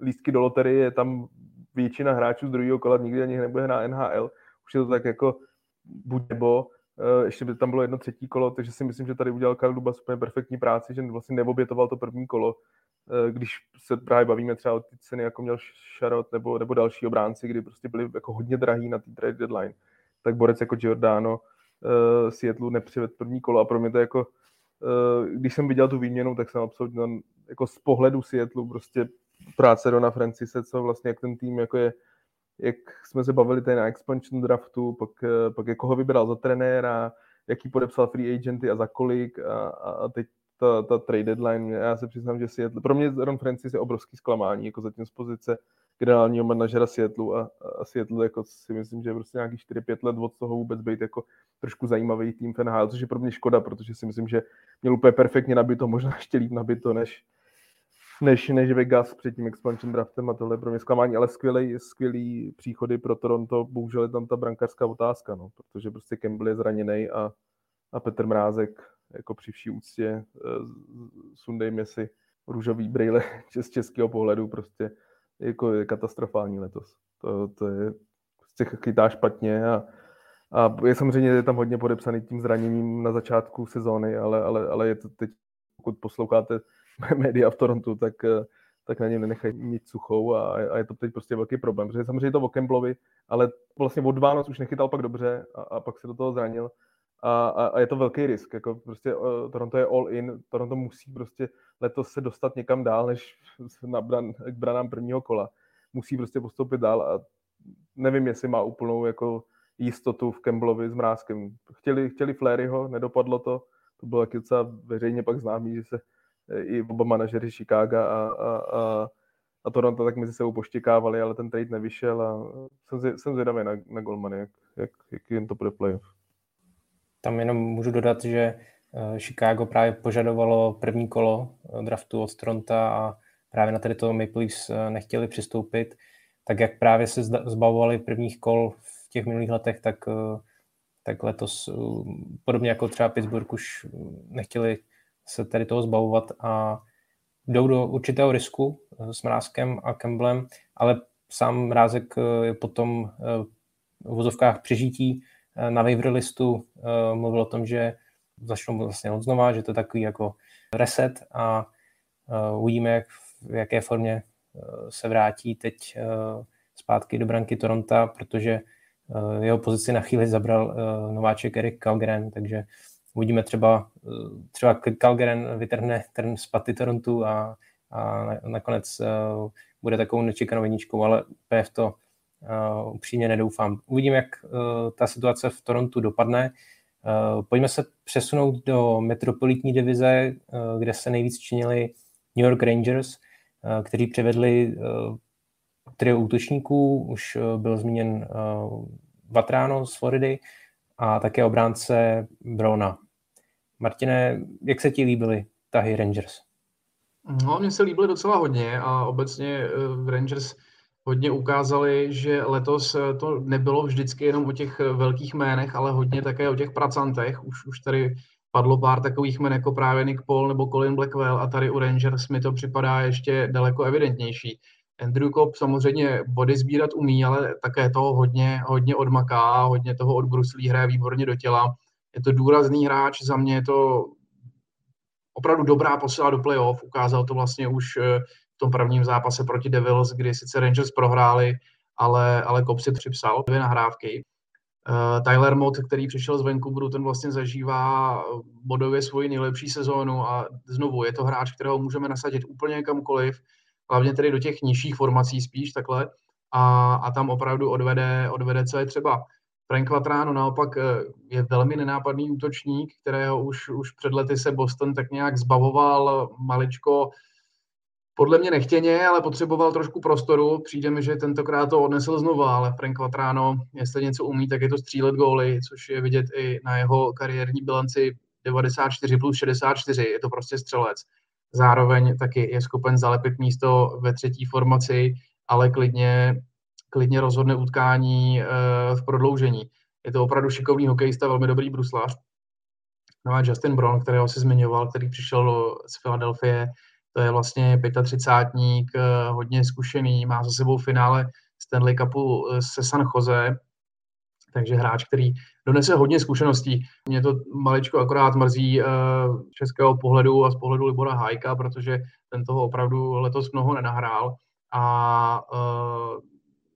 lístky do loterie, je tam většina hráčů z druhého kola nikdy ani nebude na NHL, už je to tak jako buď nebo, ještě by tam bylo jedno třetí kolo, takže si myslím, že tady udělal Karl Dubas úplně perfektní práci, že vlastně neobětoval to první kolo, eh, když se právě bavíme třeba o ty ceny, jako měl Sharot nebo, nebo další obránci, kdy prostě byli jako hodně drahý na té trade deadline, tak borec jako Giordano uh, Seattle nepřived první kolo. A pro mě to jako Eh, když jsem viděl tu výměnu, tak jsem absolutně jako z pohledu Seattle prostě práce Dona Francise, co vlastně jak ten tým jako je, jak jsme se bavili tady na expansion draftu, pak, eh, pak jako ho vybral za trenéra, jaký podepsal free agenty a za kolik a, a teď ta, ta trade deadline, já se přiznám, že Seattle, pro mě Ron Francis je obrovský zklamání, jako zatím z pozice generálního manažera Seattle a, a Seattle jako si myslím, že je prostě nějaký 4-5 let od toho vůbec být jako trošku zajímavý tým v NHL, což je pro mě škoda, protože si myslím, že měl úplně perfektně nabito, možná ještě líp nabito, než, než, než Vegas před tím expansion draftem a tohle je pro mě zklamání, ale skvělý, skvělý příchody pro Toronto, bohužel je tam ta brankářská otázka, no, protože prostě Campbell je zraněný a, a Petr Mrázek jako při vší úctě uh, sundejme si růžový brýle z českého pohledu prostě jako je katastrofální letos. To, to je, prostě chytá špatně a, a je samozřejmě je tam hodně podepsaný tím zraněním na začátku sezóny, ale, ale, ale je to teď, pokud posloucháte média v Torontu, tak, tak na něm nenechají mít suchou a, a, je to teď prostě velký problém, protože samozřejmě to o Kemblovi, ale vlastně od Vánoc už nechytal pak dobře a, a pak se do toho zranil a, a, a je to velký risk, jako prostě uh, Toronto je all in, Toronto musí prostě letos se dostat někam dál, než na bran, k branám prvního kola. Musí prostě postoupit dál a nevím, jestli má úplnou jako jistotu v Campbellovi s Mrázkem. Chtěli, chtěli Flaryho, nedopadlo to, to bylo taky docela veřejně pak známý, že se eh, i oba manažeři Chicago a, a, a, a Toronto tak mezi sebou poštěkávali, ale ten trade nevyšel a jsem, jsem zvědavý na, na Goldmany, jak, jak, jak jen to bude playoff. Tam jenom můžu dodat, že eh, Chicago právě požadovalo první kolo eh, draftu od Stronta a právě na tady to Maple Leafs eh, nechtěli přistoupit. Tak jak právě se zbavovali prvních kol v těch minulých letech, tak, tak letos podobně jako třeba Pittsburgh už nechtěli se tady toho zbavovat a jdou do určitého risku s Mrázkem a Kemblem, ale sám Mrázek je potom v vozovkách přežití Eh, na waiver listu eh, mluvil o tom, že začnou vlastně od znova, že to je takový jako reset a eh, uvidíme, jak, v jaké formě se vrátí teď zpátky do branky Toronto, protože jeho pozici na chvíli zabral nováček Erik Calgren, takže uvidíme třeba, třeba Calgren vytrhne trn z paty Torontu a, a nakonec bude takovou nečekanou jedničkou, ale PF to Uh, upřímně nedoufám. Uvidím, jak uh, ta situace v Torontu dopadne. Uh, pojďme se přesunout do metropolitní divize, uh, kde se nejvíc činili New York Rangers, uh, kteří přivedli uh, trio útočníků, už uh, byl zmíněn uh, Vatrano z Floridy a také obránce Brona. Martine, jak se ti líbily tahy Rangers? No, mně se líbily docela hodně a obecně uh, Rangers hodně ukázali, že letos eh, to nebylo vždycky jenom o těch eh, velkých jménech, ale hodně také o těch pracantech. Už, už tady padlo pár takových jmen jako právě Nick Paul nebo Colin Blackwell a tady u Rangers mi to připadá ještě daleko evidentnější. Andrew Cobb samozřejmě body sbírat umí, ale také toho hodně, hodně odmaká, hodně toho odbruslí, hraje výborně do těla. Je to důrazný hráč, za mě je to opravdu dobrá posila do playoff, ukázal to vlastně už eh, tom prvním zápase proti Devils, kdy sice Rangers prohráli, ale, ale Cobb si připsal dvě nahrávky. Uh, Tyler Mott, který přišel z Vancouveru, ten vlastně zažívá bodově svoji nejlepší sezónu a znovu je to hráč, kterého můžeme nasadit úplně kamkoliv, hlavně tedy do těch nižších formací spíš takhle a, a tam opravdu odvede, odvede, co je třeba. Frank Vatrano naopak eh, je velmi nenápadný útočník, kterého už, už před lety se Boston tak nějak zbavoval maličko podle mě nechtěně, ale potřeboval trošku prostoru. Přijde mi, že tentokrát to odnesl znova, ale Frank Vatrano, jestli něco umí, tak je to střílet góly, což je vidět i na jeho kariérní bilanci 94 plus 64. Je to prostě střelec. Zároveň taky je schopen zalepit místo ve třetí formaci, ale klidně, klidně rozhodne utkání eh, v prodloužení. Je to opravdu šikovný hokejista, velmi dobrý bruslař. No a Justin Brown, kterého si zmiňoval, který přišel z Filadelfie, to je vlastně 35 eh, hodně zkušený, má za sebou finále Stanley Cupu eh, se San Jose, takže hráč, který donese hodně zkušeností. Mě to maličko akorát mrzí českého pohledu a z pohledu Libora Hajka, protože ten toho opravdu letos mnoho nenahrál a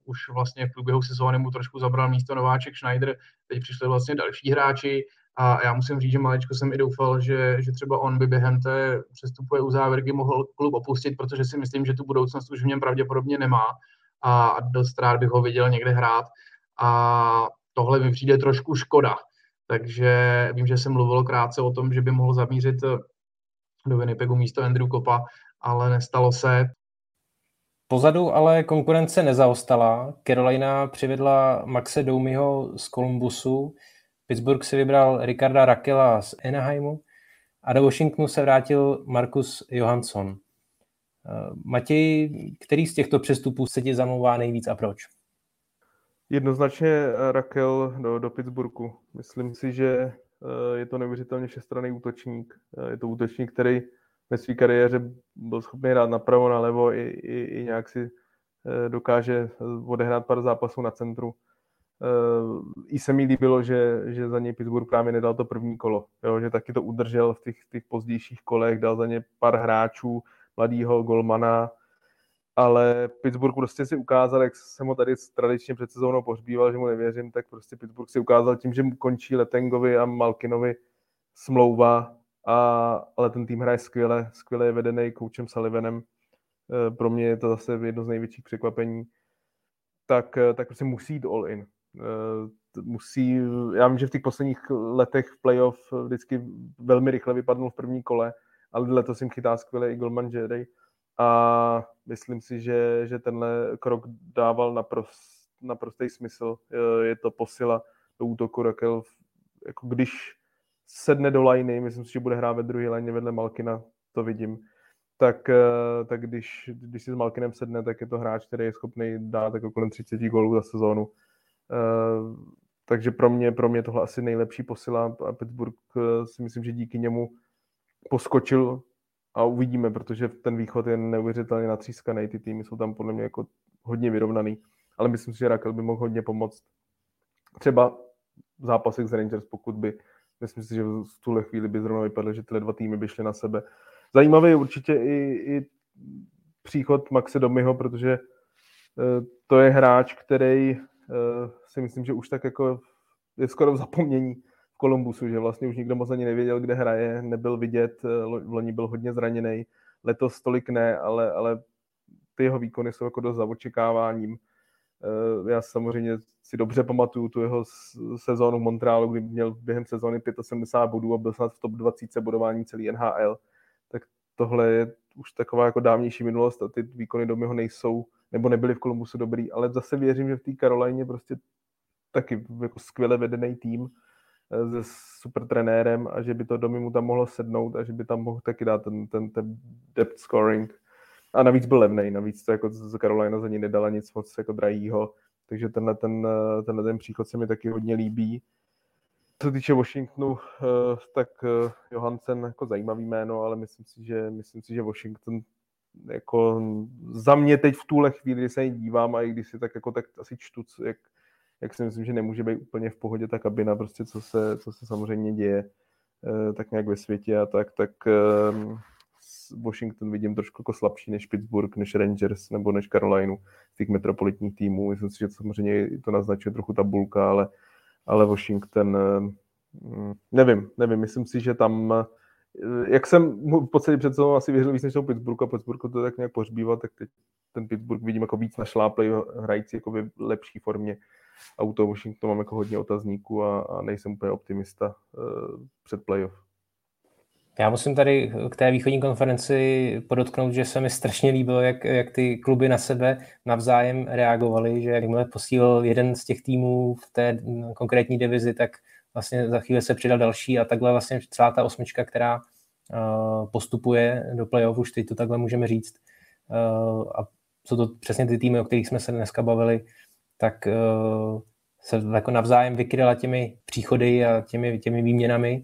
už vlastně v průběhu sezóny mu trošku zabral místo Nováček Schneider, teď přišli vlastně další hráči, a já musím říct, že malečko jsem i doufal, že, že třeba on by během té přestupové uzávěrky mohl klub opustit, protože si myslím, že tu budoucnost už v něm pravděpodobně nemá a dost rád bych ho viděl někde hrát. A tohle mi přijde trošku škoda. Takže vím, že jsem mluvil krátce o tom, že by mohl zamířit do Winnipegu místo Andrew Kopa, ale nestalo se. Pozadu ale konkurence nezaostala. Carolina přivedla Maxe Doumyho z Columbusu, Pittsburgh si vybral Ricarda Rakela z Anaheimu a do Washingtonu se vrátil Markus Johansson. Matěj, který z těchto přestupů se ti zamlouvá nejvíc a proč? Jednoznačně Rakel do, do Pittsburghu. Myslím si, že eh, je to neuvěřitelně všestranný útočník. Eh, je to útočník, který ve své kariéře byl schopný hrát napravo, nalevo i, i, i nějak si eh, dokáže odehrát pár zápasů na centru. I se mi líbilo, že, že za něj Pittsburgh právě nedal to první kolo, jo, že taky to udržel v těch, těch pozdějších kolech, dal za ně pár hráčů, mladýho golmana, ale Pittsburgh prostě si ukázal, jak jsem ho tady tradičně před sezónou pohřbíval, že mu nevěřím, tak prostě Pittsburgh si ukázal tím, že mu končí Letengovi a Malkinovi smlouva, a, ale ten tým hraje skvěle, skvěle je vedený koučem Sullivanem. E, pro mě je to zase jedno z největších překvapení. Tak, e, tak prostě musí jít all in. E, musí, já vím, že v těch posledních letech v playoff vždycky velmi rychle vypadnul v první kole, ale letos jim chytá skvěle i Goldman Jerry a myslím si, že, že tenhle krok dával naprost, naprostý smysl. Je to posila do útoku Rakel, jako když sedne do liney, myslím si, že bude hrát ve druhé line vedle Malkina, to vidím, tak, tak když, když si s Malkinem sedne, tak je to hráč, který je schopný dát jako kolem 30 gólů za sezónu. Takže pro mě, pro mě tohle asi nejlepší posila a Pittsburgh si myslím, že díky němu poskočil a uvidíme, protože ten východ je neuvěřitelně natřískaný, ty týmy jsou tam podle mě jako hodně vyrovnaný, ale myslím si, že Rakel by mohl hodně pomoct. Třeba v zápasech s Rangers, pokud by, myslím si, že v tuhle chvíli by zrovna vypadlo, že tyhle dva týmy by šly na sebe. Zajímavý je určitě i, i příchod Maxe Domyho, protože uh, to je hráč, který uh, si myslím, že už tak jako je skoro v zapomnění Kolumbusu, že vlastně už nikdo moc ani nevěděl, kde hraje, nebyl vidět, eh, v loni byl hodně zraněný, letos tolik ne, ale, ale ty jeho výkony jsou jako dost za očekáváním. Eh, já samozřejmě si dobře pamatuju tu jeho sezónu v Montrealu, kdy měl během sezóny 75 bodů a byl snad v top 20 bodování celý NHL. Tak tohle je už taková jako dávnější minulost a ty výkony do něho nejsou, nebo nebyly v Kolumbusu dobrý, ale zase věřím, že v té Karolajně prostě taky jako skvěle vedený tým, se super trenérem a že by to domy mu tam mohlo sednout a že by tam mohl taky dát ten, ten, ten depth scoring. A navíc byl levný, navíc to jako Carolina za ní nedala nic moc jako drahýho, takže tenhle ten, tenhle ten příchod se mi taky hodně líbí. Co se týče Washingtonu, eh, tak eh, Johansen jako zajímavý jméno, ale myslím si, že, myslím si, že Washington jako za mě teď v tuhle chvíli, kdy se dívám a i když si tak jako tak asi čtu, jak, jak si myslím, že nemůže být úplně v pohodě ta kabina, prostě co se, co se samozřejmě děje eh, tak nějak ve světě a tak, tak ehm, Washington vidím trošku jako slabší než Pittsburgh, než Rangers nebo než Carolina z těch metropolitních týmů. Myslím si, že samozřejmě to naznačuje trochu tabulka, ale, ale Washington, ehm, nevím, nevím, myslím si, že tam eh, jak jsem v podstatě před asi věřil víc než toho Pittsburghu a Pittsburghu to tak nějak pohřbíval, tak teď ten Pittsburgh vidím jako víc našláplej hrající jako v lepší formě a u toho Washingtonu mám jako hodně otazníků a, a nejsem úplně optimista uh, před playoff. Já musím tady k té východní konferenci podotknout, že se mi strašně líbilo, jak, jak ty kluby na sebe navzájem reagovaly, že jakmile posílil jeden z těch týmů v té konkrétní divizi, tak vlastně za chvíli se přidal další a takhle vlastně celá ta osmička, která uh, postupuje do playoff, už teď to takhle můžeme říct. Uh, a jsou to přesně ty týmy, o kterých jsme se dneska bavili, tak uh, se jako navzájem vykryla těmi příchody a těmi, těmi výměnami,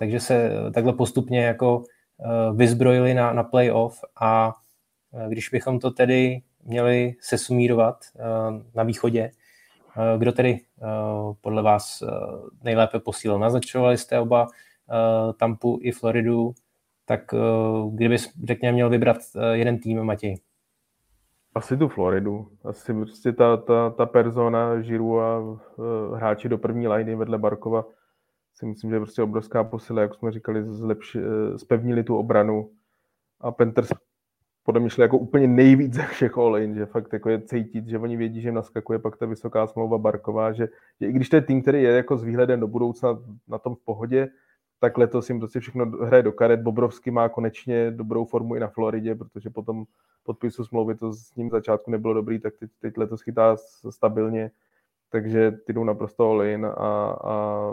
takže se takhle postupně jako uh, vyzbrojili na, na playoff a uh, když bychom to tedy měli sesumírovat na východě, kdo tedy podle vás nejlépe posílil? Naznačovali jste oba Tampu i Floridu, tak kdyby, řekněme, měl vybrat jeden tým, Matěj? Asi tu Floridu. Asi prostě ta, ta, ta persona Žiru a hráči do první liney vedle Barkova si myslím, že je prostě obrovská posila, jak jsme říkali, zlepši, uh, zpevnili tu obranu a Panthers podle mě šli jako úplně nejvíc ze všech in, že fakt jako je cítit, že oni vědí, že naskakuje pak ta vysoká smlouva Barková, že, že i když to je tým, který je jako s výhledem do budoucna na tom v pohodě, tak letos jim prostě všechno hraje do karet. Bobrovský má konečně dobrou formu i na Floridě, protože potom podpisu smlouvy to s ním začátku nebylo dobrý, tak teď, teď letos chytá stabilně, takže ty jdou naprosto all in a, a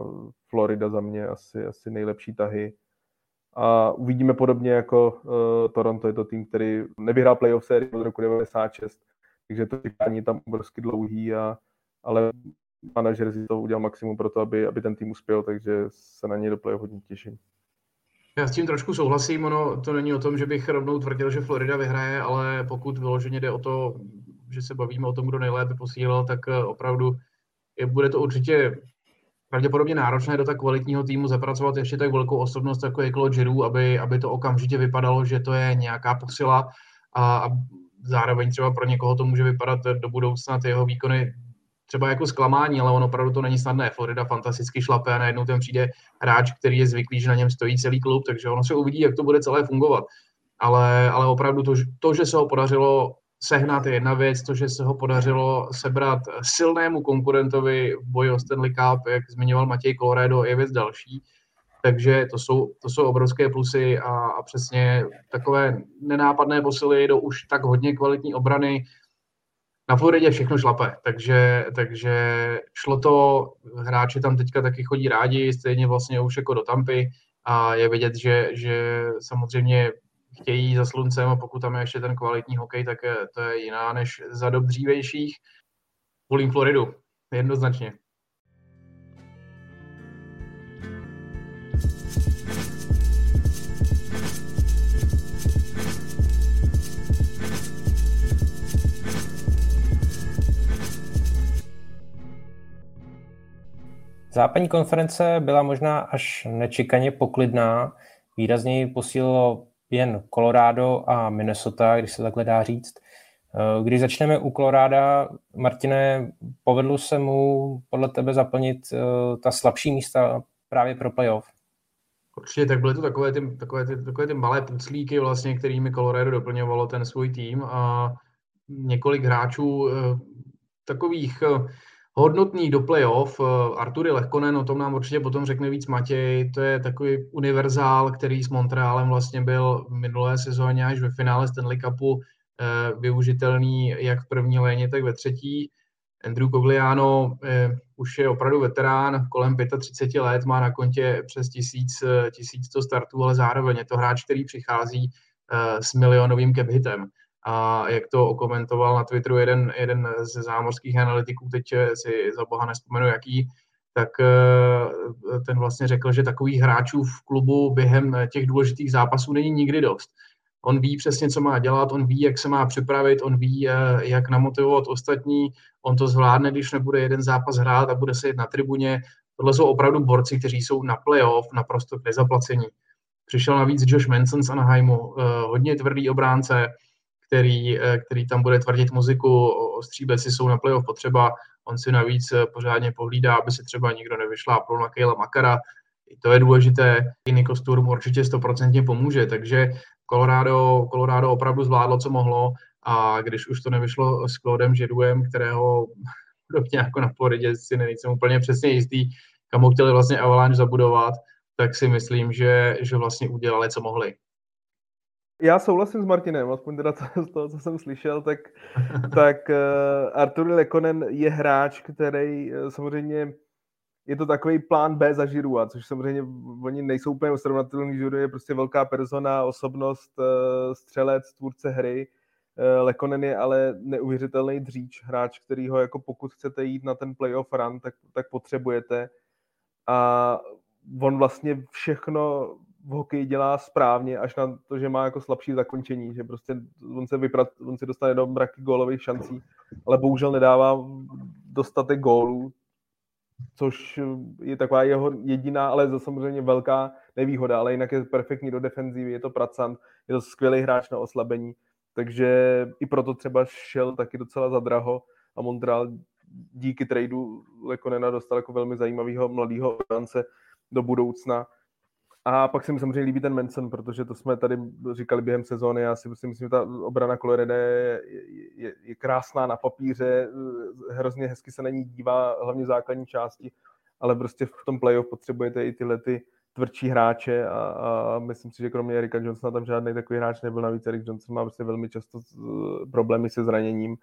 Florida za mě asi, asi nejlepší tahy. A uvidíme podobně jako uh, Toronto, je to tým, který nevyhrál playoff sérii od roku 96, takže to čekání tam obrovsky dlouhý, a, ale manažer si to udělal maximum pro to, aby, aby ten tým uspěl, takže se na něj do playoff hodně těším. Já s tím trošku souhlasím, ono to není o tom, že bych rovnou tvrdil, že Florida vyhraje, ale pokud vyloženě jde o to, že se bavíme o tom, kdo nejlépe posílal, tak eh, opravdu je, bude to určitě pravděpodobně náročné do tak kvalitního týmu zapracovat ještě tak velkou osobnost, jako je Claude Giroux, aby, aby to okamžitě vypadalo, že to je nějaká posila a, a zároveň třeba pro někoho to může vypadat do budoucna ty jeho výkony třeba jako zklamání, ale on opravdu to není snadné. Florida fantasticky šlape a najednou tam přijde hráč, který je zvyklý, že na něm stojí celý klub, takže ono se uvidí, jak to bude celé fungovat. Ale, ale opravdu to, to, že se ho podařilo sehnat je jedna věc, to, že se ho podařilo sebrat silnému konkurentovi v boji o Stanley Cup, jak zmiňoval Matěj Colorado, je věc další. Takže to jsou, to jsou obrovské plusy a, a přesně takové nenápadné posily do už tak hodně kvalitní obrany, na Floridě všechno šlape, takže, takže šlo to, hráči tam teďka taky chodí rádi, stejně vlastně už jako do Tampy a je vidět, že, že samozřejmě chtějí za sluncem a pokud tam je ještě ten kvalitní hokej, tak je, to je jiná než za dob dřívejších. Volím Floridu, jednoznačně. Západní konference byla možná až nečekaně poklidná. Výrazně ji posílilo jen Colorado a Minnesota, když se takhle dá říct. Eh, když začneme u Colorada, Martine, povedlo se mu podle tebe zaplnit eh, ta slabší místa právě pro playoff? Určitě, tak byly to takové ty, takové ty, takové ty malé puclíky, vlastně, kterými Colorado doplňovalo ten svůj tým a několik hráčů eh, takových hodnotný do playoff. Eh, Artury Lehkonen, o tom nám určitě potom řekne víc Matěj, to je takový univerzál, který s Montrealem vlastně byl v minulé sezóně až ve finále Stanley Cupu eh, využitelný jak v první léně, tak ve třetí. Andrew Cogliano eh, už je opravdu veterán, kolem 35 let, má na kontě přes 1000, 1100 startů, ale zároveň je to hráč, který přichází s milionovým cap hitem a jak to okomentoval na Twitteru jeden, jeden ze zámořských analytiků, teď si za boha nespomenu jaký, tak eh, ten vlastně řekl, že takových hráčů v klubu během těch důležitých zápasů není nikdy dost. On ví přesně, co má dělat, on ví, jak se má připravit, on ví, eh, jak namotivovat ostatní, on to zvládne, když nebude jeden zápas hrát a bude sedět na tribuně. Tohle jsou opravdu borci, kteří jsou na playoff naprosto nezaplacení. Přišel navíc Josh Manson z Anaheimu, eh, hodně tvrdý obránce, který, eh, který tam bude tvrdit muziku, stříbeci jsou na playoff potřeba, on si navíc eh, pořádně pohlídá, aby se třeba nikdo nevyšlápl na Kejla Makara, i to je důležité, i Nico Sturm určitě stoprocentně pomůže, takže Colorado, Colorado opravdu zvládlo, co mohlo a když už to nevyšlo s Claudem Žeduem, kterého podobně jako na Floridě si nejsem úplně přesně jistý, kam ho chtěli vlastně Avalanche zabudovat, tak si myslím, že, že vlastně udělali, co mohli. Já souhlasím s Martinem, aspoň teda to, z toho, co jsem slyšel, tak, tak uh, Artur Lekonen je hráč, který uh, samozřejmě je to takový plán B za Žirua, což samozřejmě oni nejsou úplně srovnatelný. Žiru je prostě velká persona, osobnost, uh, střelec, tvůrce hry. Uh, Lekonen je ale neuvěřitelný dříč, hráč, který ho jako pokud chcete jít na ten playoff run, tak, tak potřebujete. A on vlastně všechno v hokeji dělá správně, až na to, že má jako slabší zakončení, že prostě on se, vyprat, on se dostane do mraky gólových šancí, ale bohužel nedává dostatek gólů, což je taková jeho jediná, ale samozřejmě velká nevýhoda, ale jinak je perfektní do defenzívy, je to pracant, je to skvělý hráč na oslabení, takže i proto třeba šel taky docela za draho a Montreal díky tradu Lekonena dostal jako velmi zajímavého mladého obrance do budoucna a pak se mi samozřejmě líbí ten Manson, protože to jsme tady říkali během sezóny. Já si myslím, že ta obrana Colorado je, je, je krásná na papíře, hrozně hezky se na ní dívá, hlavně v základní části, ale prostě v tom playoff potřebujete i tyhle ty tvrdší hráče a, a myslím si, že kromě Erika Johnsona tam žádný takový hráč nebyl. Navíc Erik Johnson má prostě velmi často problémy se zraněním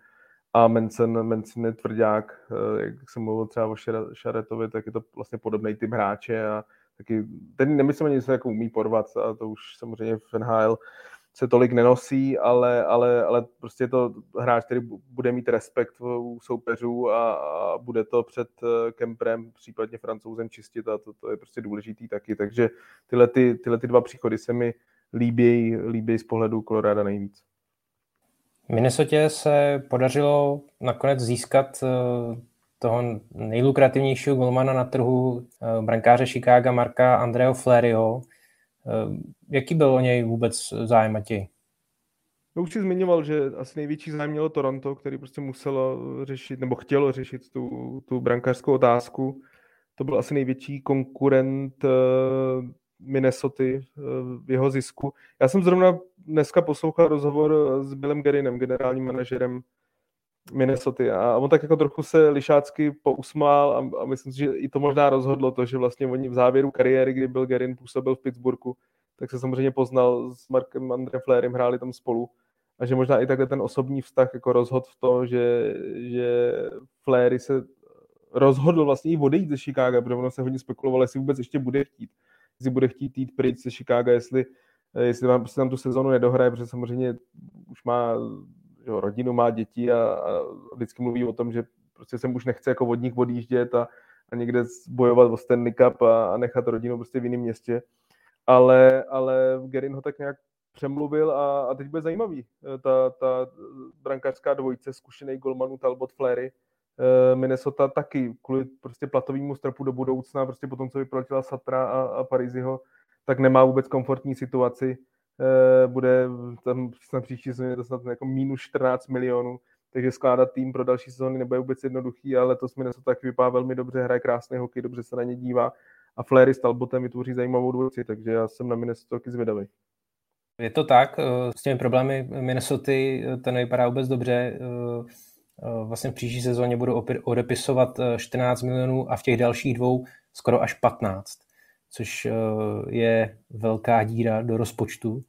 a Manson, Manson je tvrdák, eh, jak jsem mluvil třeba o Šaretovi, tak je to vlastně podobný typ hráče a taky, ten nemyslím ani, že se jako umí porvat a to už samozřejmě v NHL se tolik nenosí, ale, ale, ale prostě je to hráč, který bude mít respekt u soupeřů a, a bude to před eh, Kemprem, případně francouzem čistit a to, to je prostě důležitý taky. Takže tyhle, ty, tyhle ty dva příchody se mi líbí, líbí z pohledu Colorado nejvíc. Minnesotě se podařilo nakonec získat eh, toho nejlukrativnějšího golmana na trhu eh, brankáře Chicago Marka Andreo Flerio. Eh, jaký byl o něj vůbec zájem, Matěj? No už si zmiňoval, že asi největší zájem mělo Toronto, který prostě muselo řešit, nebo chtělo řešit tu, tu brankářskou otázku. To byl asi největší konkurent Minnesota v jeho zisku. Já jsem zrovna dneska poslouchal rozhovor s Billem Gerinem, generálním manažerem Minnesota. A on tak jako trochu se lišácky pousmál a, a myslím si, že i to možná rozhodlo to, že vlastně oni v závěru kariéry, kdy byl Gerin působil v Pittsburghu, tak se samozřejmě poznal s Markem Andrem Flairem, hráli tam spolu. A že možná i takhle ten osobní vztah jako rozhod v to, že, že Flairy se rozhodl vlastně i odejít ze Chicago, protože ono se hodně spekulovalo, jestli vůbec ještě bude chtít. Jestli bude chtít jít pryč ze Chicago, jestli, jestli tam, prostě tam tu sezonu nedohraje, protože samozřejmě už má jo, rodinu, má děti a, a vždycky mluví o tom, že prostě se už nechce jako vodník odjíždět a, a někde bojovat o Stanley Cup a, a nechat rodinu prostě v jiném městě. Ale, ale Gerin ho tak nějak přemluvil a, a teď bude zajímavý. Eh, ta, ta brankářská dvojice, zkušený golmanů Talbot Flery, Eh, Minnesota taky kvůli prostě platovému stropu do budoucna, prostě potom, co vyplatila Satra a, a Pariziho, tak nemá vůbec komfortní situaci. Eh, bude tam na příští sezóně to snad jako minus 14 milionů, takže skládat tým pro další sezóny nebude vůbec jednoduchý, ale letos Minnesota taky vypadá velmi dobře, hraje krásný hokej, dobře se na ně dívá a Flery s Talbotem vytvoří zajímavou dvojici, takže já jsem na Minnesota taky zvědavý. Je to tak, eh, s těmi problémy Minnesota to nevypadá vůbec dobře. Eh, vlastně v příští sezóně budou odepisovat 14 eh, milionů a v těch dalších dvou skoro až 15, což eh, je velká díra do rozpočtu.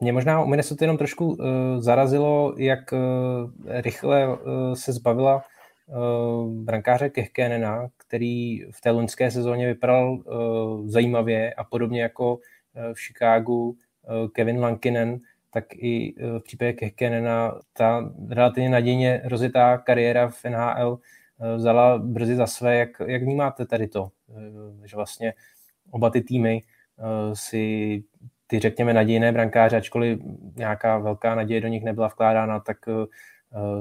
Mě možná u Minnesota jenom trošku zarazilo, jak rychle se zbavila brankáře Kehkenena, který v té loňské sezóně vypadal zajímavě a podobně jako v Chicagu Kevin Lankinen, tak i v případě Kehkenena ta relativně nadějně rozjetá kariéra v NHL vzala brzy za své. Jak, jak vnímáte tady to, že vlastně oba ty týmy si ty, řekněme, nadějné brankáře, ačkoliv nějaká velká naděje do nich nebyla vkládána, tak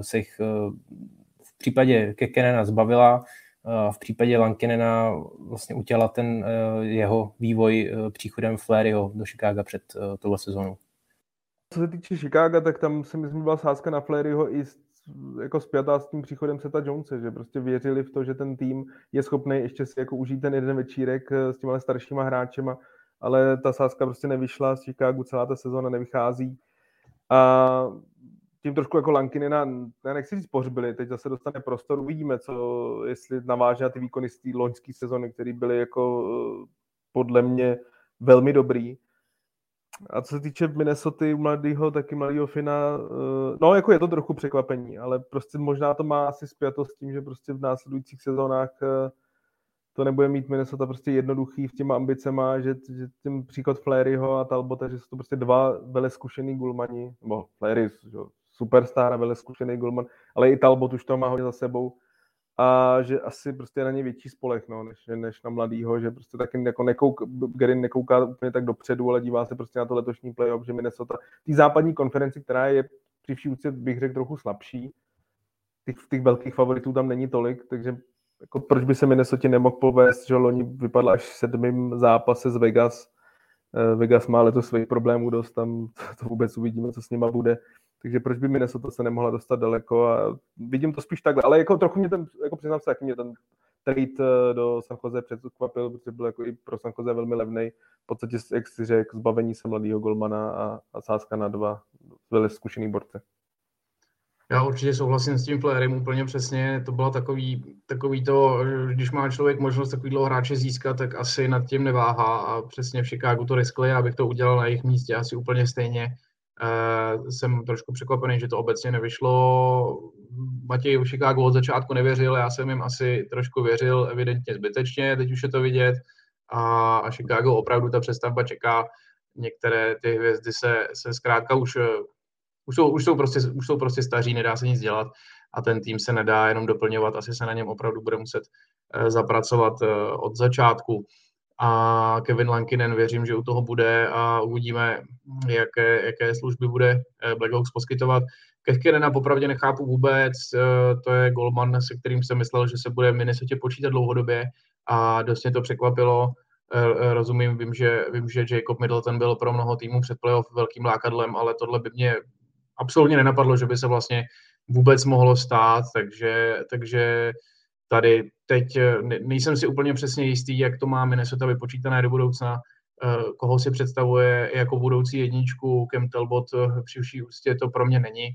se jich v případě Kekenena zbavila, v případě Lankinena vlastně utěla ten jeho vývoj příchodem Fleryho do Chicago před touhle sezónou. Co se týče Chicago, tak tam si myslím, byla sázka na Fleryho i jako spjatá s tím příchodem Seta Jonese, že prostě věřili v to, že ten tým je schopný ještě si jako užít ten jeden večírek eh, s těma staršíma hráčema, ale ta sázka prostě nevyšla, z Chicago celá ta sezóna nevychází. A tím trošku jako Lankinina, já nechci říct pohřbili, teď zase dostane prostor, uvidíme, co, jestli naváže na ty výkony z té loňské sezony, které byly jako eh, podle mě velmi dobrý a co se týče Minnesota mladého, taky mladého Fina, eh, no jako je to trochu překvapení, ale prostě možná to má asi spjatost s tím, že prostě v následujících sezónách eh, to nebude mít Minnesota prostě jednoduchý v těma ambicema, že, že tím příklad Flaryho a Talbota, že jsou to prostě dva vele zkušený gulmani, nebo Flary, superstar a vele zkušený gulman, ale i Talbot už to má hodně za sebou, a že asi prostě na ně větší spolech, no, než, než na mladýho, že prostě taky jako nekouk, Gerin nekouká úplně tak dopředu, ale dívá se prostě na to letošní playoff, že Minnesota, tý západní konferenci, která je při vší úctě, bych řekl, trochu slabší, těch, těch velkých favoritů tam není tolik, takže jako proč by se Minnesota nemohl povést, že loni vypadla až v sedmým zápase z Vegas. Eh, Vegas má letos svých problémů dost, tam to vůbec uvidíme, co s nima bude takže proč by Minnesota se nemohla dostat daleko a vidím to spíš takhle, ale jako trochu mě ten, jako přiznám se, jak mě ten trade eh, do San Jose překvapil, protože byl jako i pro San Jose velmi levný. V podstatě, jak si řekl, zbavení se mladého golmana a, a sázka na dva velmi zkušený borce. Já určitě souhlasím s tím Flairem úplně přesně. To bylo takový, takový to, když má člověk možnost takovýhle hráče získat, tak asi nad tím neváhá a přesně v Chicagu to riskli, abych to udělal na jejich místě asi úplně stejně. Uh, jsem trošku překvapený, že to obecně nevyšlo. Matěj v Chicagu od začátku nevěřil, já jsem jim asi trošku věřil, evidentně zbytečně, teď už je to vidět. A, a Chicago opravdu ta přestavba čeká. Některé ty hvězdy se, se zkrátka už už jsou, už, jsou prostě, už jsou prostě staří, nedá se nic dělat a ten tým se nedá jenom doplňovat, asi se na něm opravdu bude muset eh, zapracovat eh, od začátku. A Kevin Lankinen věřím, že u toho bude a uvidíme, jaké, jaké služby bude eh, Black Hawks poskytovat. Kevkinena popravdě nechápu vůbec, to je golman, se kterým jsem myslel, že se bude v Minnesota počítat dlouhodobě a dost mě to překvapilo. Rozumím, vím že, vím, že Jacob Middleton byl pro mnoho týmů před playoff velkým lákadlem, ale tohle by mě absolutně nenapadlo, že by se vlastně vůbec mohlo stát, takže, takže tady teď eh, nejsem si úplně přesně jistý, jak to má Minnesota vypočítané do budoucna, eh, koho si představuje jako budoucí jedničku, Kem Talbot eh, při vší ústě to pro mě není,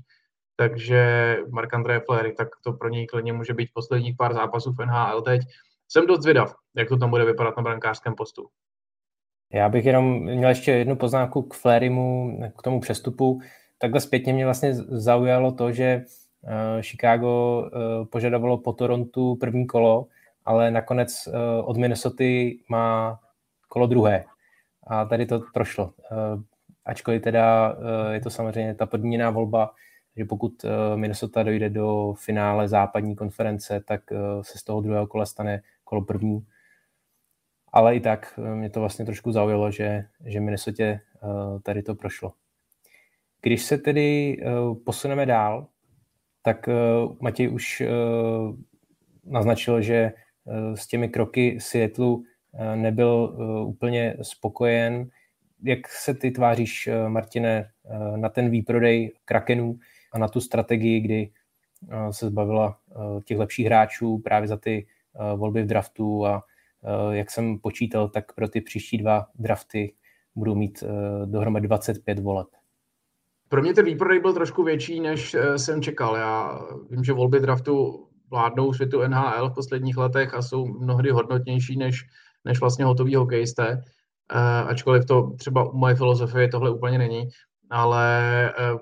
takže Mark André Flery, tak to pro něj klidně může být posledních pár zápasů v NHL teď. Jsem dost zvědav, jak to tam bude vypadat na brankářském postu. Já bych jenom měl ještě jednu poznámku k Flerymu, k tomu přestupu takhle zpětně mě vlastně zaujalo to, že Chicago uh, požadovalo po Torontu první kolo, ale nakonec uh, od Minnesota má kolo druhé. A tady to prošlo. Ačkoliv teda je to samozřejmě ta podmíněná volba, že pokud Minnesota dojde do finále západní konference, tak se z toho druhého kola stane kolo první. Ale i tak mě to vlastně trošku zaujalo, že, že Minnesota tady to prošlo. Když se tedy posuneme dál, tak uh, Matěj už uh, naznačil, že uh, s těmi kroky Seattle uh, nebyl úplně spokojen. Jak se ty tváříš, Martine, na ten výprodej Krakenů a na tu strategii, kdy se zbavila těch lepších hráčů právě za ty volby v draftu a jak jsem počítal, tak pro ty příští dva drafty budou mít dohromady 25 voleb. Pro mě ten výprodej byl trošku větší, než eh, jsem čekal. Já vím, že volby draftu vládnou světu NHL v posledních letech a jsou mnohdy hodnotnější než, než vlastně hotový hokejisté. Uh, ačkoliv to třeba u moje filozofie tohle úplně není. Ale uh,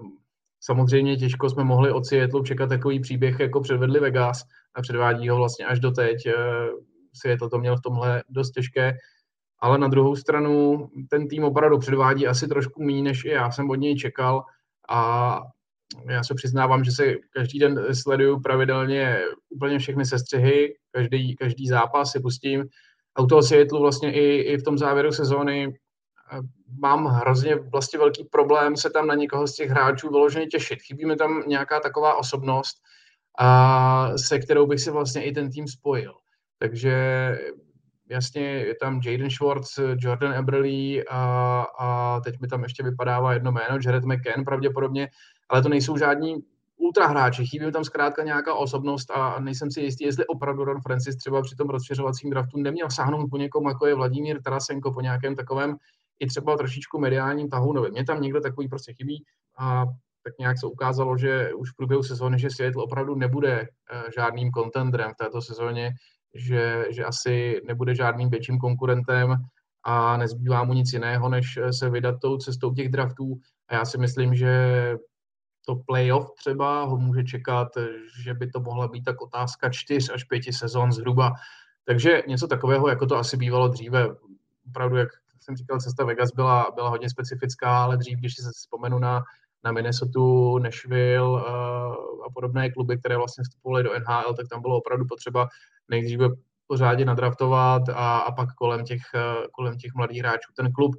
samozřejmě těžko jsme mohli od Seattle čekat takový příběh, jako předvedli Vegas a předvádí ho vlastně až do teď. Seattle to měl v tomhle dost těžké ale na druhou stranu ten tým opravdu předvádí asi trošku méně, než i já jsem od něj čekal a já se přiznávám, že se každý den sleduju pravidelně úplně všechny sestřihy, každý, každý zápas si pustím. A u toho Seattle vlastně i, i v tom závěru sezóny eh, mám hrozně vlastně velký problém se tam na někoho z těch hráčů vyloženě těšit. Chybí mi tam nějaká taková osobnost, a se kterou bych si vlastně i ten tým spojil. Takže jasně je tam Jaden Schwartz, Jordan Eberly a, a teď mi tam ještě vypadává jedno jméno, Jared McCann pravděpodobně, ale to nejsou žádní ultra hráči, chybí mi tam zkrátka nějaká osobnost a nejsem si jistý, jestli opravdu Ron Francis třeba při tom rozšiřovacím draftu neměl sáhnout po někom, jako je Vladimír Tarasenko, po nějakém takovém i třeba trošičku mediálním tahu, nevím, mě tam někdo takový prostě chybí a tak nějak se ukázalo, že už v průběhu sezóny, že Seattle opravdu nebude eh, žádným kontendrem v této sezóně, že, že asi nebude žádným větším konkurentem a nezbývá mu nic jiného, než se vydat tou cestou těch draftů. A já si myslím, že to playoff třeba ho může čekat, že by to mohla být tak otázka čtyř až pěti sezon zhruba. Takže něco takového, jako to asi bývalo dříve. Opravdu, jak jsem říkal, cesta Vegas byla, byla hodně specifická, ale dřív, když se vzpomenu na, na Minnesota, Nashville uh, a podobné kluby, které vlastně vstupovaly do NHL, tak tam bylo opravdu potřeba nejdříve pořádně nadraftovat a, a pak kolem těch, eh, kolem těch mladých hráčů ten klub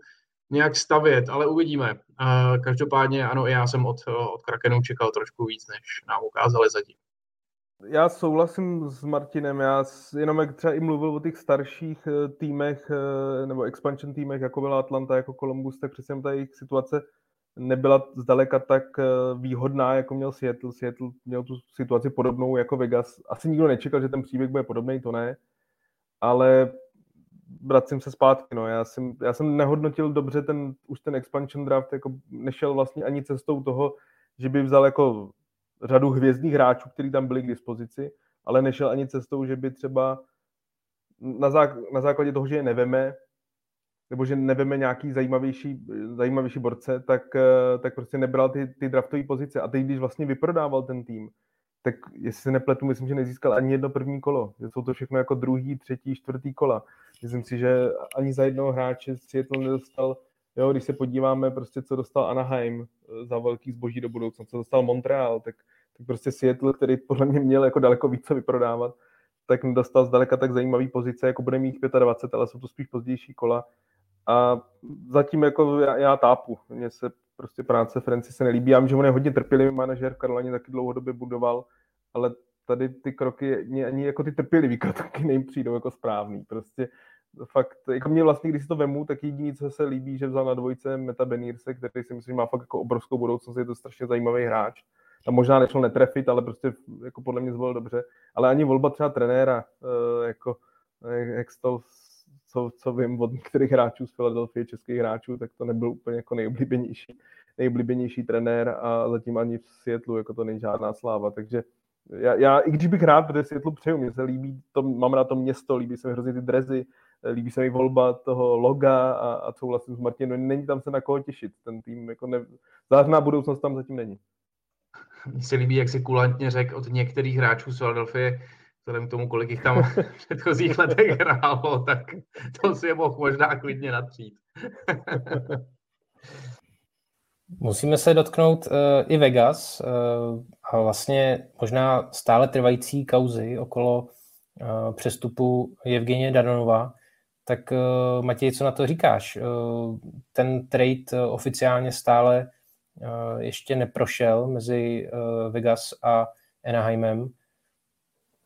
nějak stavět, ale uvidíme. Každopádně ano, já jsem od, od Krakenu čekal trošku víc, než nám ukázali zatím. Já souhlasím s Martinem, já jenom jak třeba i mluvil o těch starších eh, týmech eh, nebo expansion týmech, jako byla Atlanta, jako Columbus, tak přesně ta jejich situace nebyla zdaleka tak eh, výhodná, jako měl Seattle. Seattle měl tu situaci podobnou jako Vegas. Asi nikdo nečekal, že ten příběh bude podobný, to ne. Ale vracím se zpátky. No. Já, jsem, já jsem nehodnotil dobře ten, už ten expansion draft, jako nešel vlastně ani cestou toho, že by vzal jako řadu hvězdných hráčů, kteří tam byli k dispozici, ale nešel ani cestou, že by třeba na, zák- na základě toho, že je neveme, nebo že neveme nějaký zajímavější, zajímavější borce, tak, eh, tak prostě nebral ty, ty draftové pozice. A teď, když vlastně vyprodával ten tým, tak jestli se nepletu, myslím, že nezískal ani jedno první kolo. Že jsou to všechno jako druhý, třetí, čtvrtý kola. Myslím si, že ani za jednoho hráče Seattle nedostal, jo, když se podíváme prostě, co dostal Anaheim eh, za velký zboží do budoucna, co dostal Montreal, tak, tak prostě Seattle, který podle mě měl jako daleko více vyprodávat, tak nedostal zdaleka tak zajímavý pozice, jako bude mít 25, ale jsou to spíš pozdější kola. A zatím jako já, já tápu. Mně se prostě práce Franci se nelíbí. Já vím, že on je hodně trpělivý manažer, v Karolaně taky dlouhodobě budoval, ale tady ty kroky, ani jako ty trpělivý kroky nejim přijdou jako správný. Prostě fakt, jako mě vlastně, když si to vemu, tak jediný, co se líbí, že vzal na dvojce Meta Benírse, který si myslím, že má fakt jako obrovskou budoucnost, je to strašně zajímavý hráč. Tam možná nešlo netrefit, ale prostě jako podle mě zvolil dobře. Ale ani volba třeba trenéra, eh, jako jak to co, co vím od některých hráčů z Philadelphia, českých hráčů, tak to nebyl úplně jako nejoblíbenější, nejoblíbenější trenér a zatím ani v Seattleu jako to není žádná sláva, takže já, já, i když bych rád, protože Seattle přeju, mně se líbí, to, mám na to město, líbí se mi hrozně ty drezy, líbí se mi volba toho loga a, a vlastně s Martinem, není tam se na koho těšit, ten tým jako ne, zářná budoucnost tam zatím není. Mně se líbí, jak si kulantně řekl od některých hráčů z Philadelphia, vzhledem k tomu, kolik jich tam v předchozích letech hrálo, tak to si je mohl možná klidně natřít. Musíme se dotknout uh, i Vegas uh, a vlastně možná stále trvající kauzy okolo uh, přestupu Evgenie Danonova. Tak uh, Matěj, co na to říkáš? Uh, ten trade uh, oficiálně stále uh, ještě neprošel mezi uh, Vegas a Anaheimem.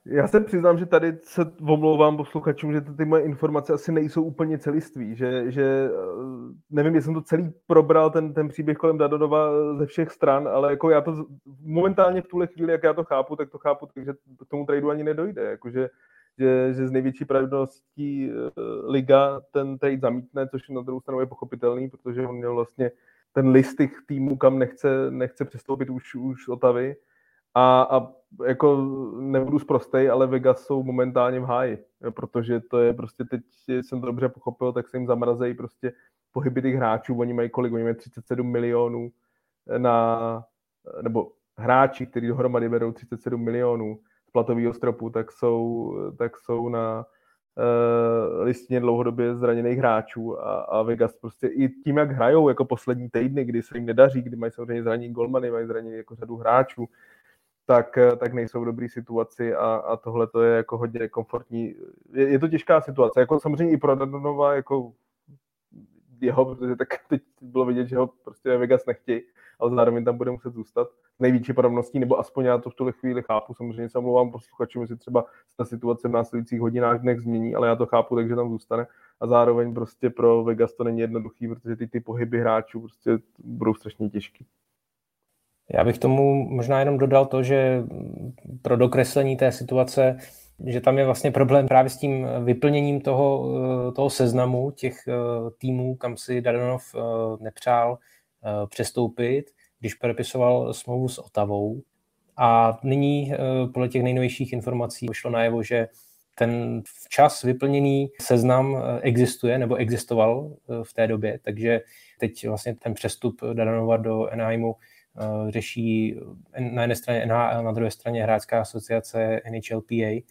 Já se přiznám, že tady se omlouvám posluchačům, že ty moje informace asi nejsou úplně celiství, že, že eh, nevím, jestli jsem to celý probral, ten, ten příběh kolem Dadonova ze všech stran, ale jako já to momentálně v tuhle chvíli, jak já to chápu, tak to chápu, takže k tomu tradu ani nedojde, jakože že, že z největší pravděpodobností uh, liga ten trade zamítne, což na druhou stranu je pochopitelný, protože on měl vlastně ten list těch týmů, kam nechce, nechce přestoupit už, už Otavy. A, a jako nebudu zprostej, ale Vegas jsou momentálně v háji, protože to je prostě teď, jsem to dobře pochopil, tak se jim zamrazejí prostě pohyby těch hráčů, oni mají kolik, oni mají 37 milionů na, nebo hráči, kteří dohromady berou 37 milionů z platového stropu, tak jsou, tak jsou na uh, listině dlouhodobě zraněných hráčů. A, a Vegas prostě i tím, jak hrajou jako poslední týdny, kdy se jim nedaří, kdy mají samozřejmě zranění golmany, mají zranění jako řadu hráčů, tak, eh, tak nejsou v dobré situaci a, a tohle to je jako hodně komfortní. Je, je to těžká situace, jako samozřejmě i pro Dadonova, jako jeho, protože tak teď bylo vidět, že ho prostě Vegas nechtějí, ale zároveň tam bude muset zůstat největší podobností, nebo aspoň já to v tuhle chvíli chápu. Samozřejmě se omlouvám posluchačům, jestli třeba ta situace v následujících hodinách dnech změní, ale já to chápu, takže tam zůstane. A zároveň prostě pro Vegas to není jednoduchý, protože ty, ty pohyby hráčů prostě budou strašně těžký. Já bych tomu možná jenom dodal to, že pro dokreslení té situace, že tam je vlastně problém právě s tím vyplněním toho, toho seznamu těch eh, týmů, kam si Dadanov eh, nepřál eh, přestoupit, když podepisoval smlouvu s Otavou. A nyní podle těch nejnovějších informací vyšlo najevo, že ten včas vyplněný seznam existuje nebo existoval v té době, takže teď vlastně ten přestup Dadanova do Anaheimu Eh, řeší na jedné straně NHL, na druhé straně Hráčská asociace NHLPA.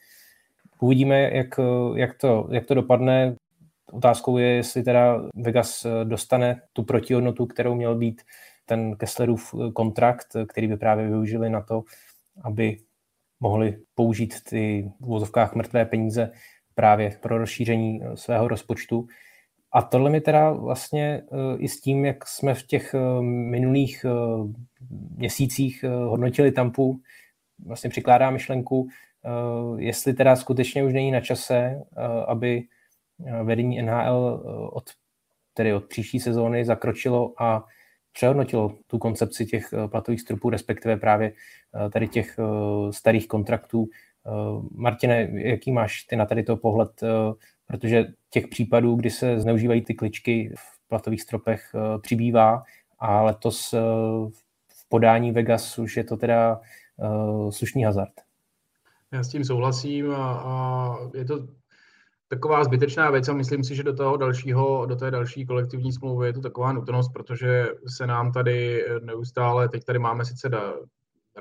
Uvidíme, jak, jak, to, jak to dopadne. Otázkou je, jestli teda Vegas dostane tu protihodnotu, kterou měl být ten Kesslerův kontrakt, který by právě využili na to, aby mohli použít ty v vozovkách mrtvé peníze právě pro rozšíření svého rozpočtu. A tohle mi teda vlastně eh, i s tím, jak jsme v těch eh, minulých eh, měsících hodnotili Tampu, vlastně přikládá myšlenku, jestli teda skutečně už není na čase, aby vedení NHL od, tedy od příští sezóny zakročilo a přehodnotilo tu koncepci těch platových stropů, respektive právě tady těch starých kontraktů. Martine, jaký máš ty na tady to pohled protože těch případů, kdy se zneužívají ty kličky v platových stropech, eh, přibývá a letos eh, v podání Vegas už je to teda slušný hazard. Já s tím souhlasím a, a je to taková zbytečná věc a myslím si, že do toho dalšího, do té další kolektivní smlouvy je to taková nutnost, protože se nám tady neustále, teď tady máme sice da,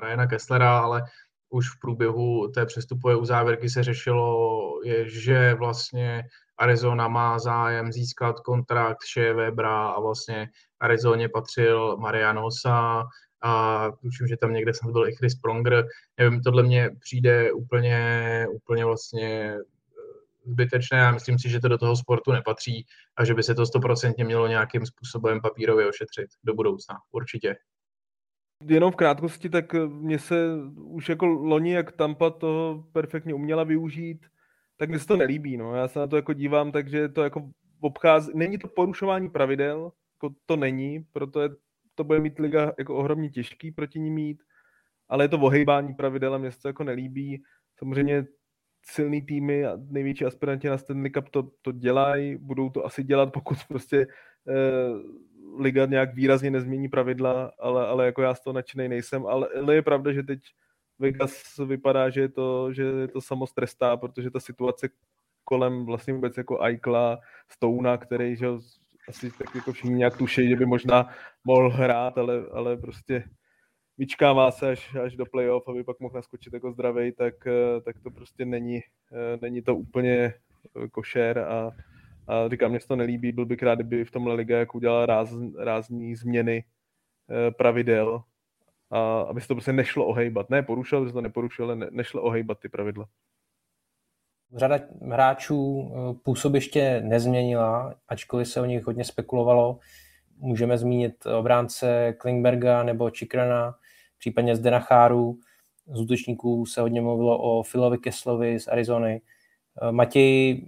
Ryana Kesslera, ale už v průběhu té přestupové uzávěrky se řešilo, je, že vlastně Arizona má zájem získat kontrakt Shea Webera a vlastně Arizoně patřil Marianosa a tuším, že tam někde jsem byl i Chris Pronger. Nevím, tohle mně přijde úplně, úplně vlastně eh, zbytečné Já myslím si, že to do toho sportu nepatří a že by se to stoprocentně mělo nějakým způsobem papírově ošetřit do budoucna. Určitě. Jenom v krátkosti, tak mně se už jako loni, jak Tampa to perfektně uměla využít, tak mi se to nelíbí. No. Já se na to jako dívám, takže to jako obchází. Není to porušování pravidel, jako to není, proto je, to bude mít liga jako ohromně těžký proti ní mít, ale je to ohejbání pravidel a mě se to jako nelíbí. Samozřejmě silný týmy a největší aspiranti na Stanley Cup to, to dělají, budou to asi dělat, pokud prostě eh, liga nějak výrazně nezmění pravidla, ale, ale jako já z toho nadšený nejsem, ale, ale je pravda, že teď Vegas vypadá, že je to, že je to samostrestá, protože ta situace kolem vlastně vůbec jako Aikla, Stouna, který že asi tak jako všichni nějak tuší, že by možná mohl hrát, ale, ale prostě vyčkává se až, až do playoff, aby pak mohl naskočit jako zdravý, tak, tak to prostě není, není to úplně košer a, a říkám, mě to nelíbí, byl bych rád, kdyby v tomhle liga jako udělal ráz, rázní změny eh, pravidel, a aby se to prostě nešlo ohejbat. Ne porušil, aby se to neporušil, ale ne, nešlo ohejbat ty pravidla. Řada hráčů eh, působiště nezměnila, ačkoliv se o nich hodně spekulovalo. Můžeme zmínit obránce Klingberga nebo Čikrana, případně Zdena Cháru. Z útočníků se hodně mluvilo o Filovi Keslovi z Arizony. Eh, Matěj,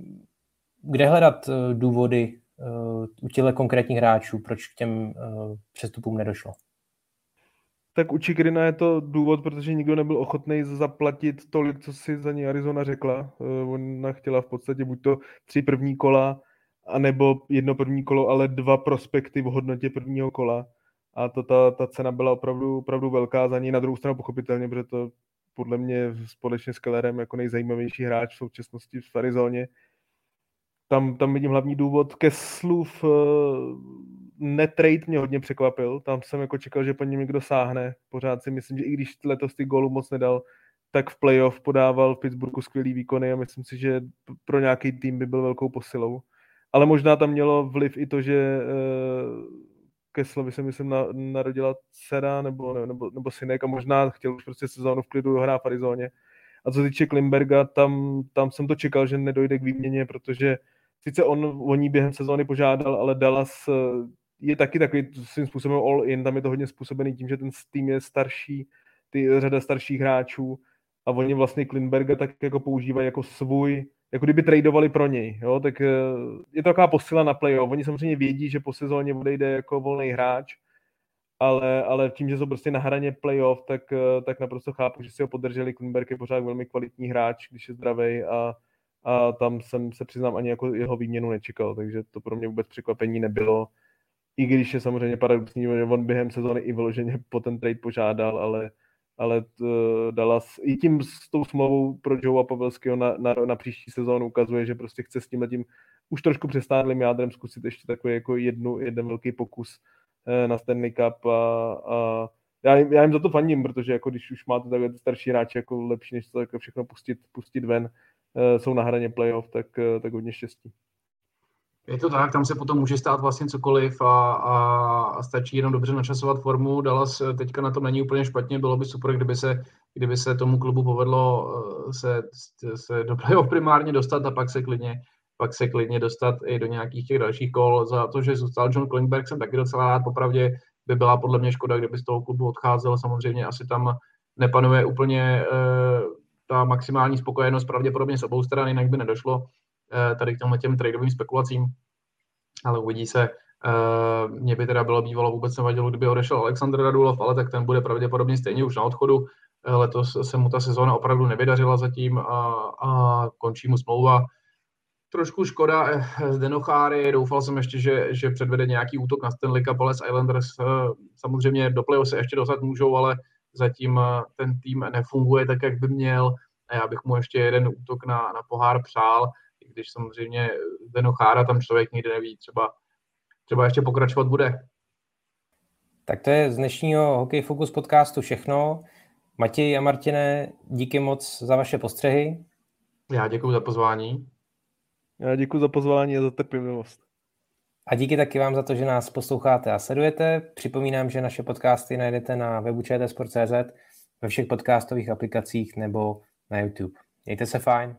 kde hledat eh, důvody eh, u těchto konkrétních hráčů, proč k těm eh, přestupům nedošlo? Tak u Čikrina je to důvod, protože nikdo nebyl ochotný zaplatit tolik, co si za ní Arizona řekla. Ona chtěla v podstatě buď to tři první kola, anebo jedno první kolo, ale dva prospekty v hodnotě prvního kola. A to, ta, ta cena byla opravdu, opravdu velká za ní. Na druhou stranu pochopitelně, protože to podle mě společně s Kellerem jako nejzajímavější hráč v současnosti v Arizoně tam, tam vidím hlavní důvod. Kesslův uh, netrade mě hodně překvapil. Tam jsem jako čekal, že po něm někdo sáhne. Pořád si myslím, že i když letos ty gólu moc nedal, tak v playoff podával v Pittsburghu skvělý výkony a myslím si, že pro nějaký tým by byl velkou posilou. Ale možná tam mělo vliv i to, že uh, Kesslovi se myslím na, narodila dcera nebo, nebo, nebo synek a možná chtěl už prostě sezónu v klidu hrát v Arizoně. A co týče Klimberga, tam, tam jsem to čekal, že nedojde k výměně, protože sice on o ní během sezóny požádal, ale Dallas eh, je taky takový svým způsobem all-in, tam je to hodně způsobený tím, že ten tým je starší, ty řada starších hráčů a oni vlastně Klinberga tak jako používají jako svůj, jako kdyby tradovali pro něj, jo, tak eh, je to taková posila na playoff. Oni samozřejmě vědí, že po sezóně odejde jako volný hráč, ale, ale tím, že jsou prostě na hraně playoff, tak, eh, tak naprosto chápu, že si ho podrželi. Klinberg je pořád velmi kvalitní hráč, když je zdravý a a tam jsem se přiznám ani jako jeho výměnu nečekal, takže to pro mě vůbec překvapení nebylo. I když je samozřejmě paradoxní, že on během sezóny i vyloženě po ten trade požádal, ale, ale t, Dallas i tím s tou smlouvou pro Joe Pavelského na, na, na, příští sezónu ukazuje, že prostě chce s tím tím už trošku přestádlým jádrem zkusit ještě takový jako jednu, jeden velký pokus eh, na Stanley Cup a, a já, já jim za to faním, protože jako když už máte takhle starší hráče jako lepší, než to jako všechno pustit, pustit ven, jsou na hraně playoff, tak, eh, tak hodně štěstí. Je to tak, tam se potom může stát vlastně cokoliv a, a, a stačí jenom dobře načasovat formu. Dallas eh, teďka na tom není úplně špatně, bylo by super, kdyby se, kdyby se tomu klubu povedlo se, se do playoff primárně dostat a pak se klidně pak se klidně dostat i do nějakých těch dalších kol. Za to, že zůstal John Klingberg, jsem taky docela rád. Popravdě by byla podle mě škoda, kdyby z toho klubu odcházel. Samozřejmě asi tam nepanuje úplně ta maximální spokojenost pravděpodobně s obou stran, jinak by nedošlo eh, tady k těmhle těm tradeovým spekulacím, ale uvidí se. Eh, mně by teda bylo bývalo vůbec nevadilo, kdyby odešel Aleksandr Radulov, ale tak ten bude pravděpodobně stejně už na odchodu. Eh, letos se mu ta sezóna opravdu nevydařila zatím a, a končí mu smlouva. Trošku škoda z Denocháry, doufal jsem ještě, že, že předvede nějaký útok na Stanley Cup, ale Islanders samozřejmě do se ještě dostat můžou, ale zatím ten tým nefunguje tak, jak by měl. A já bych mu ještě jeden útok na, na pohár přál, i když samozřejmě Denochára tam člověk nikdy neví, třeba, třeba ještě pokračovat bude. Tak to je z dnešního Hokej Focus podcastu všechno. Matěj a Martine, díky moc za vaše postřehy. Já děkuji za pozvání. Já děkuji za pozvání a za trpělivost. A díky taky vám za to, že nás posloucháte a sledujete. Připomínám, že naše podcasty najdete na webu ve všech podcastových aplikacích nebo na YouTube. Mějte se fajn.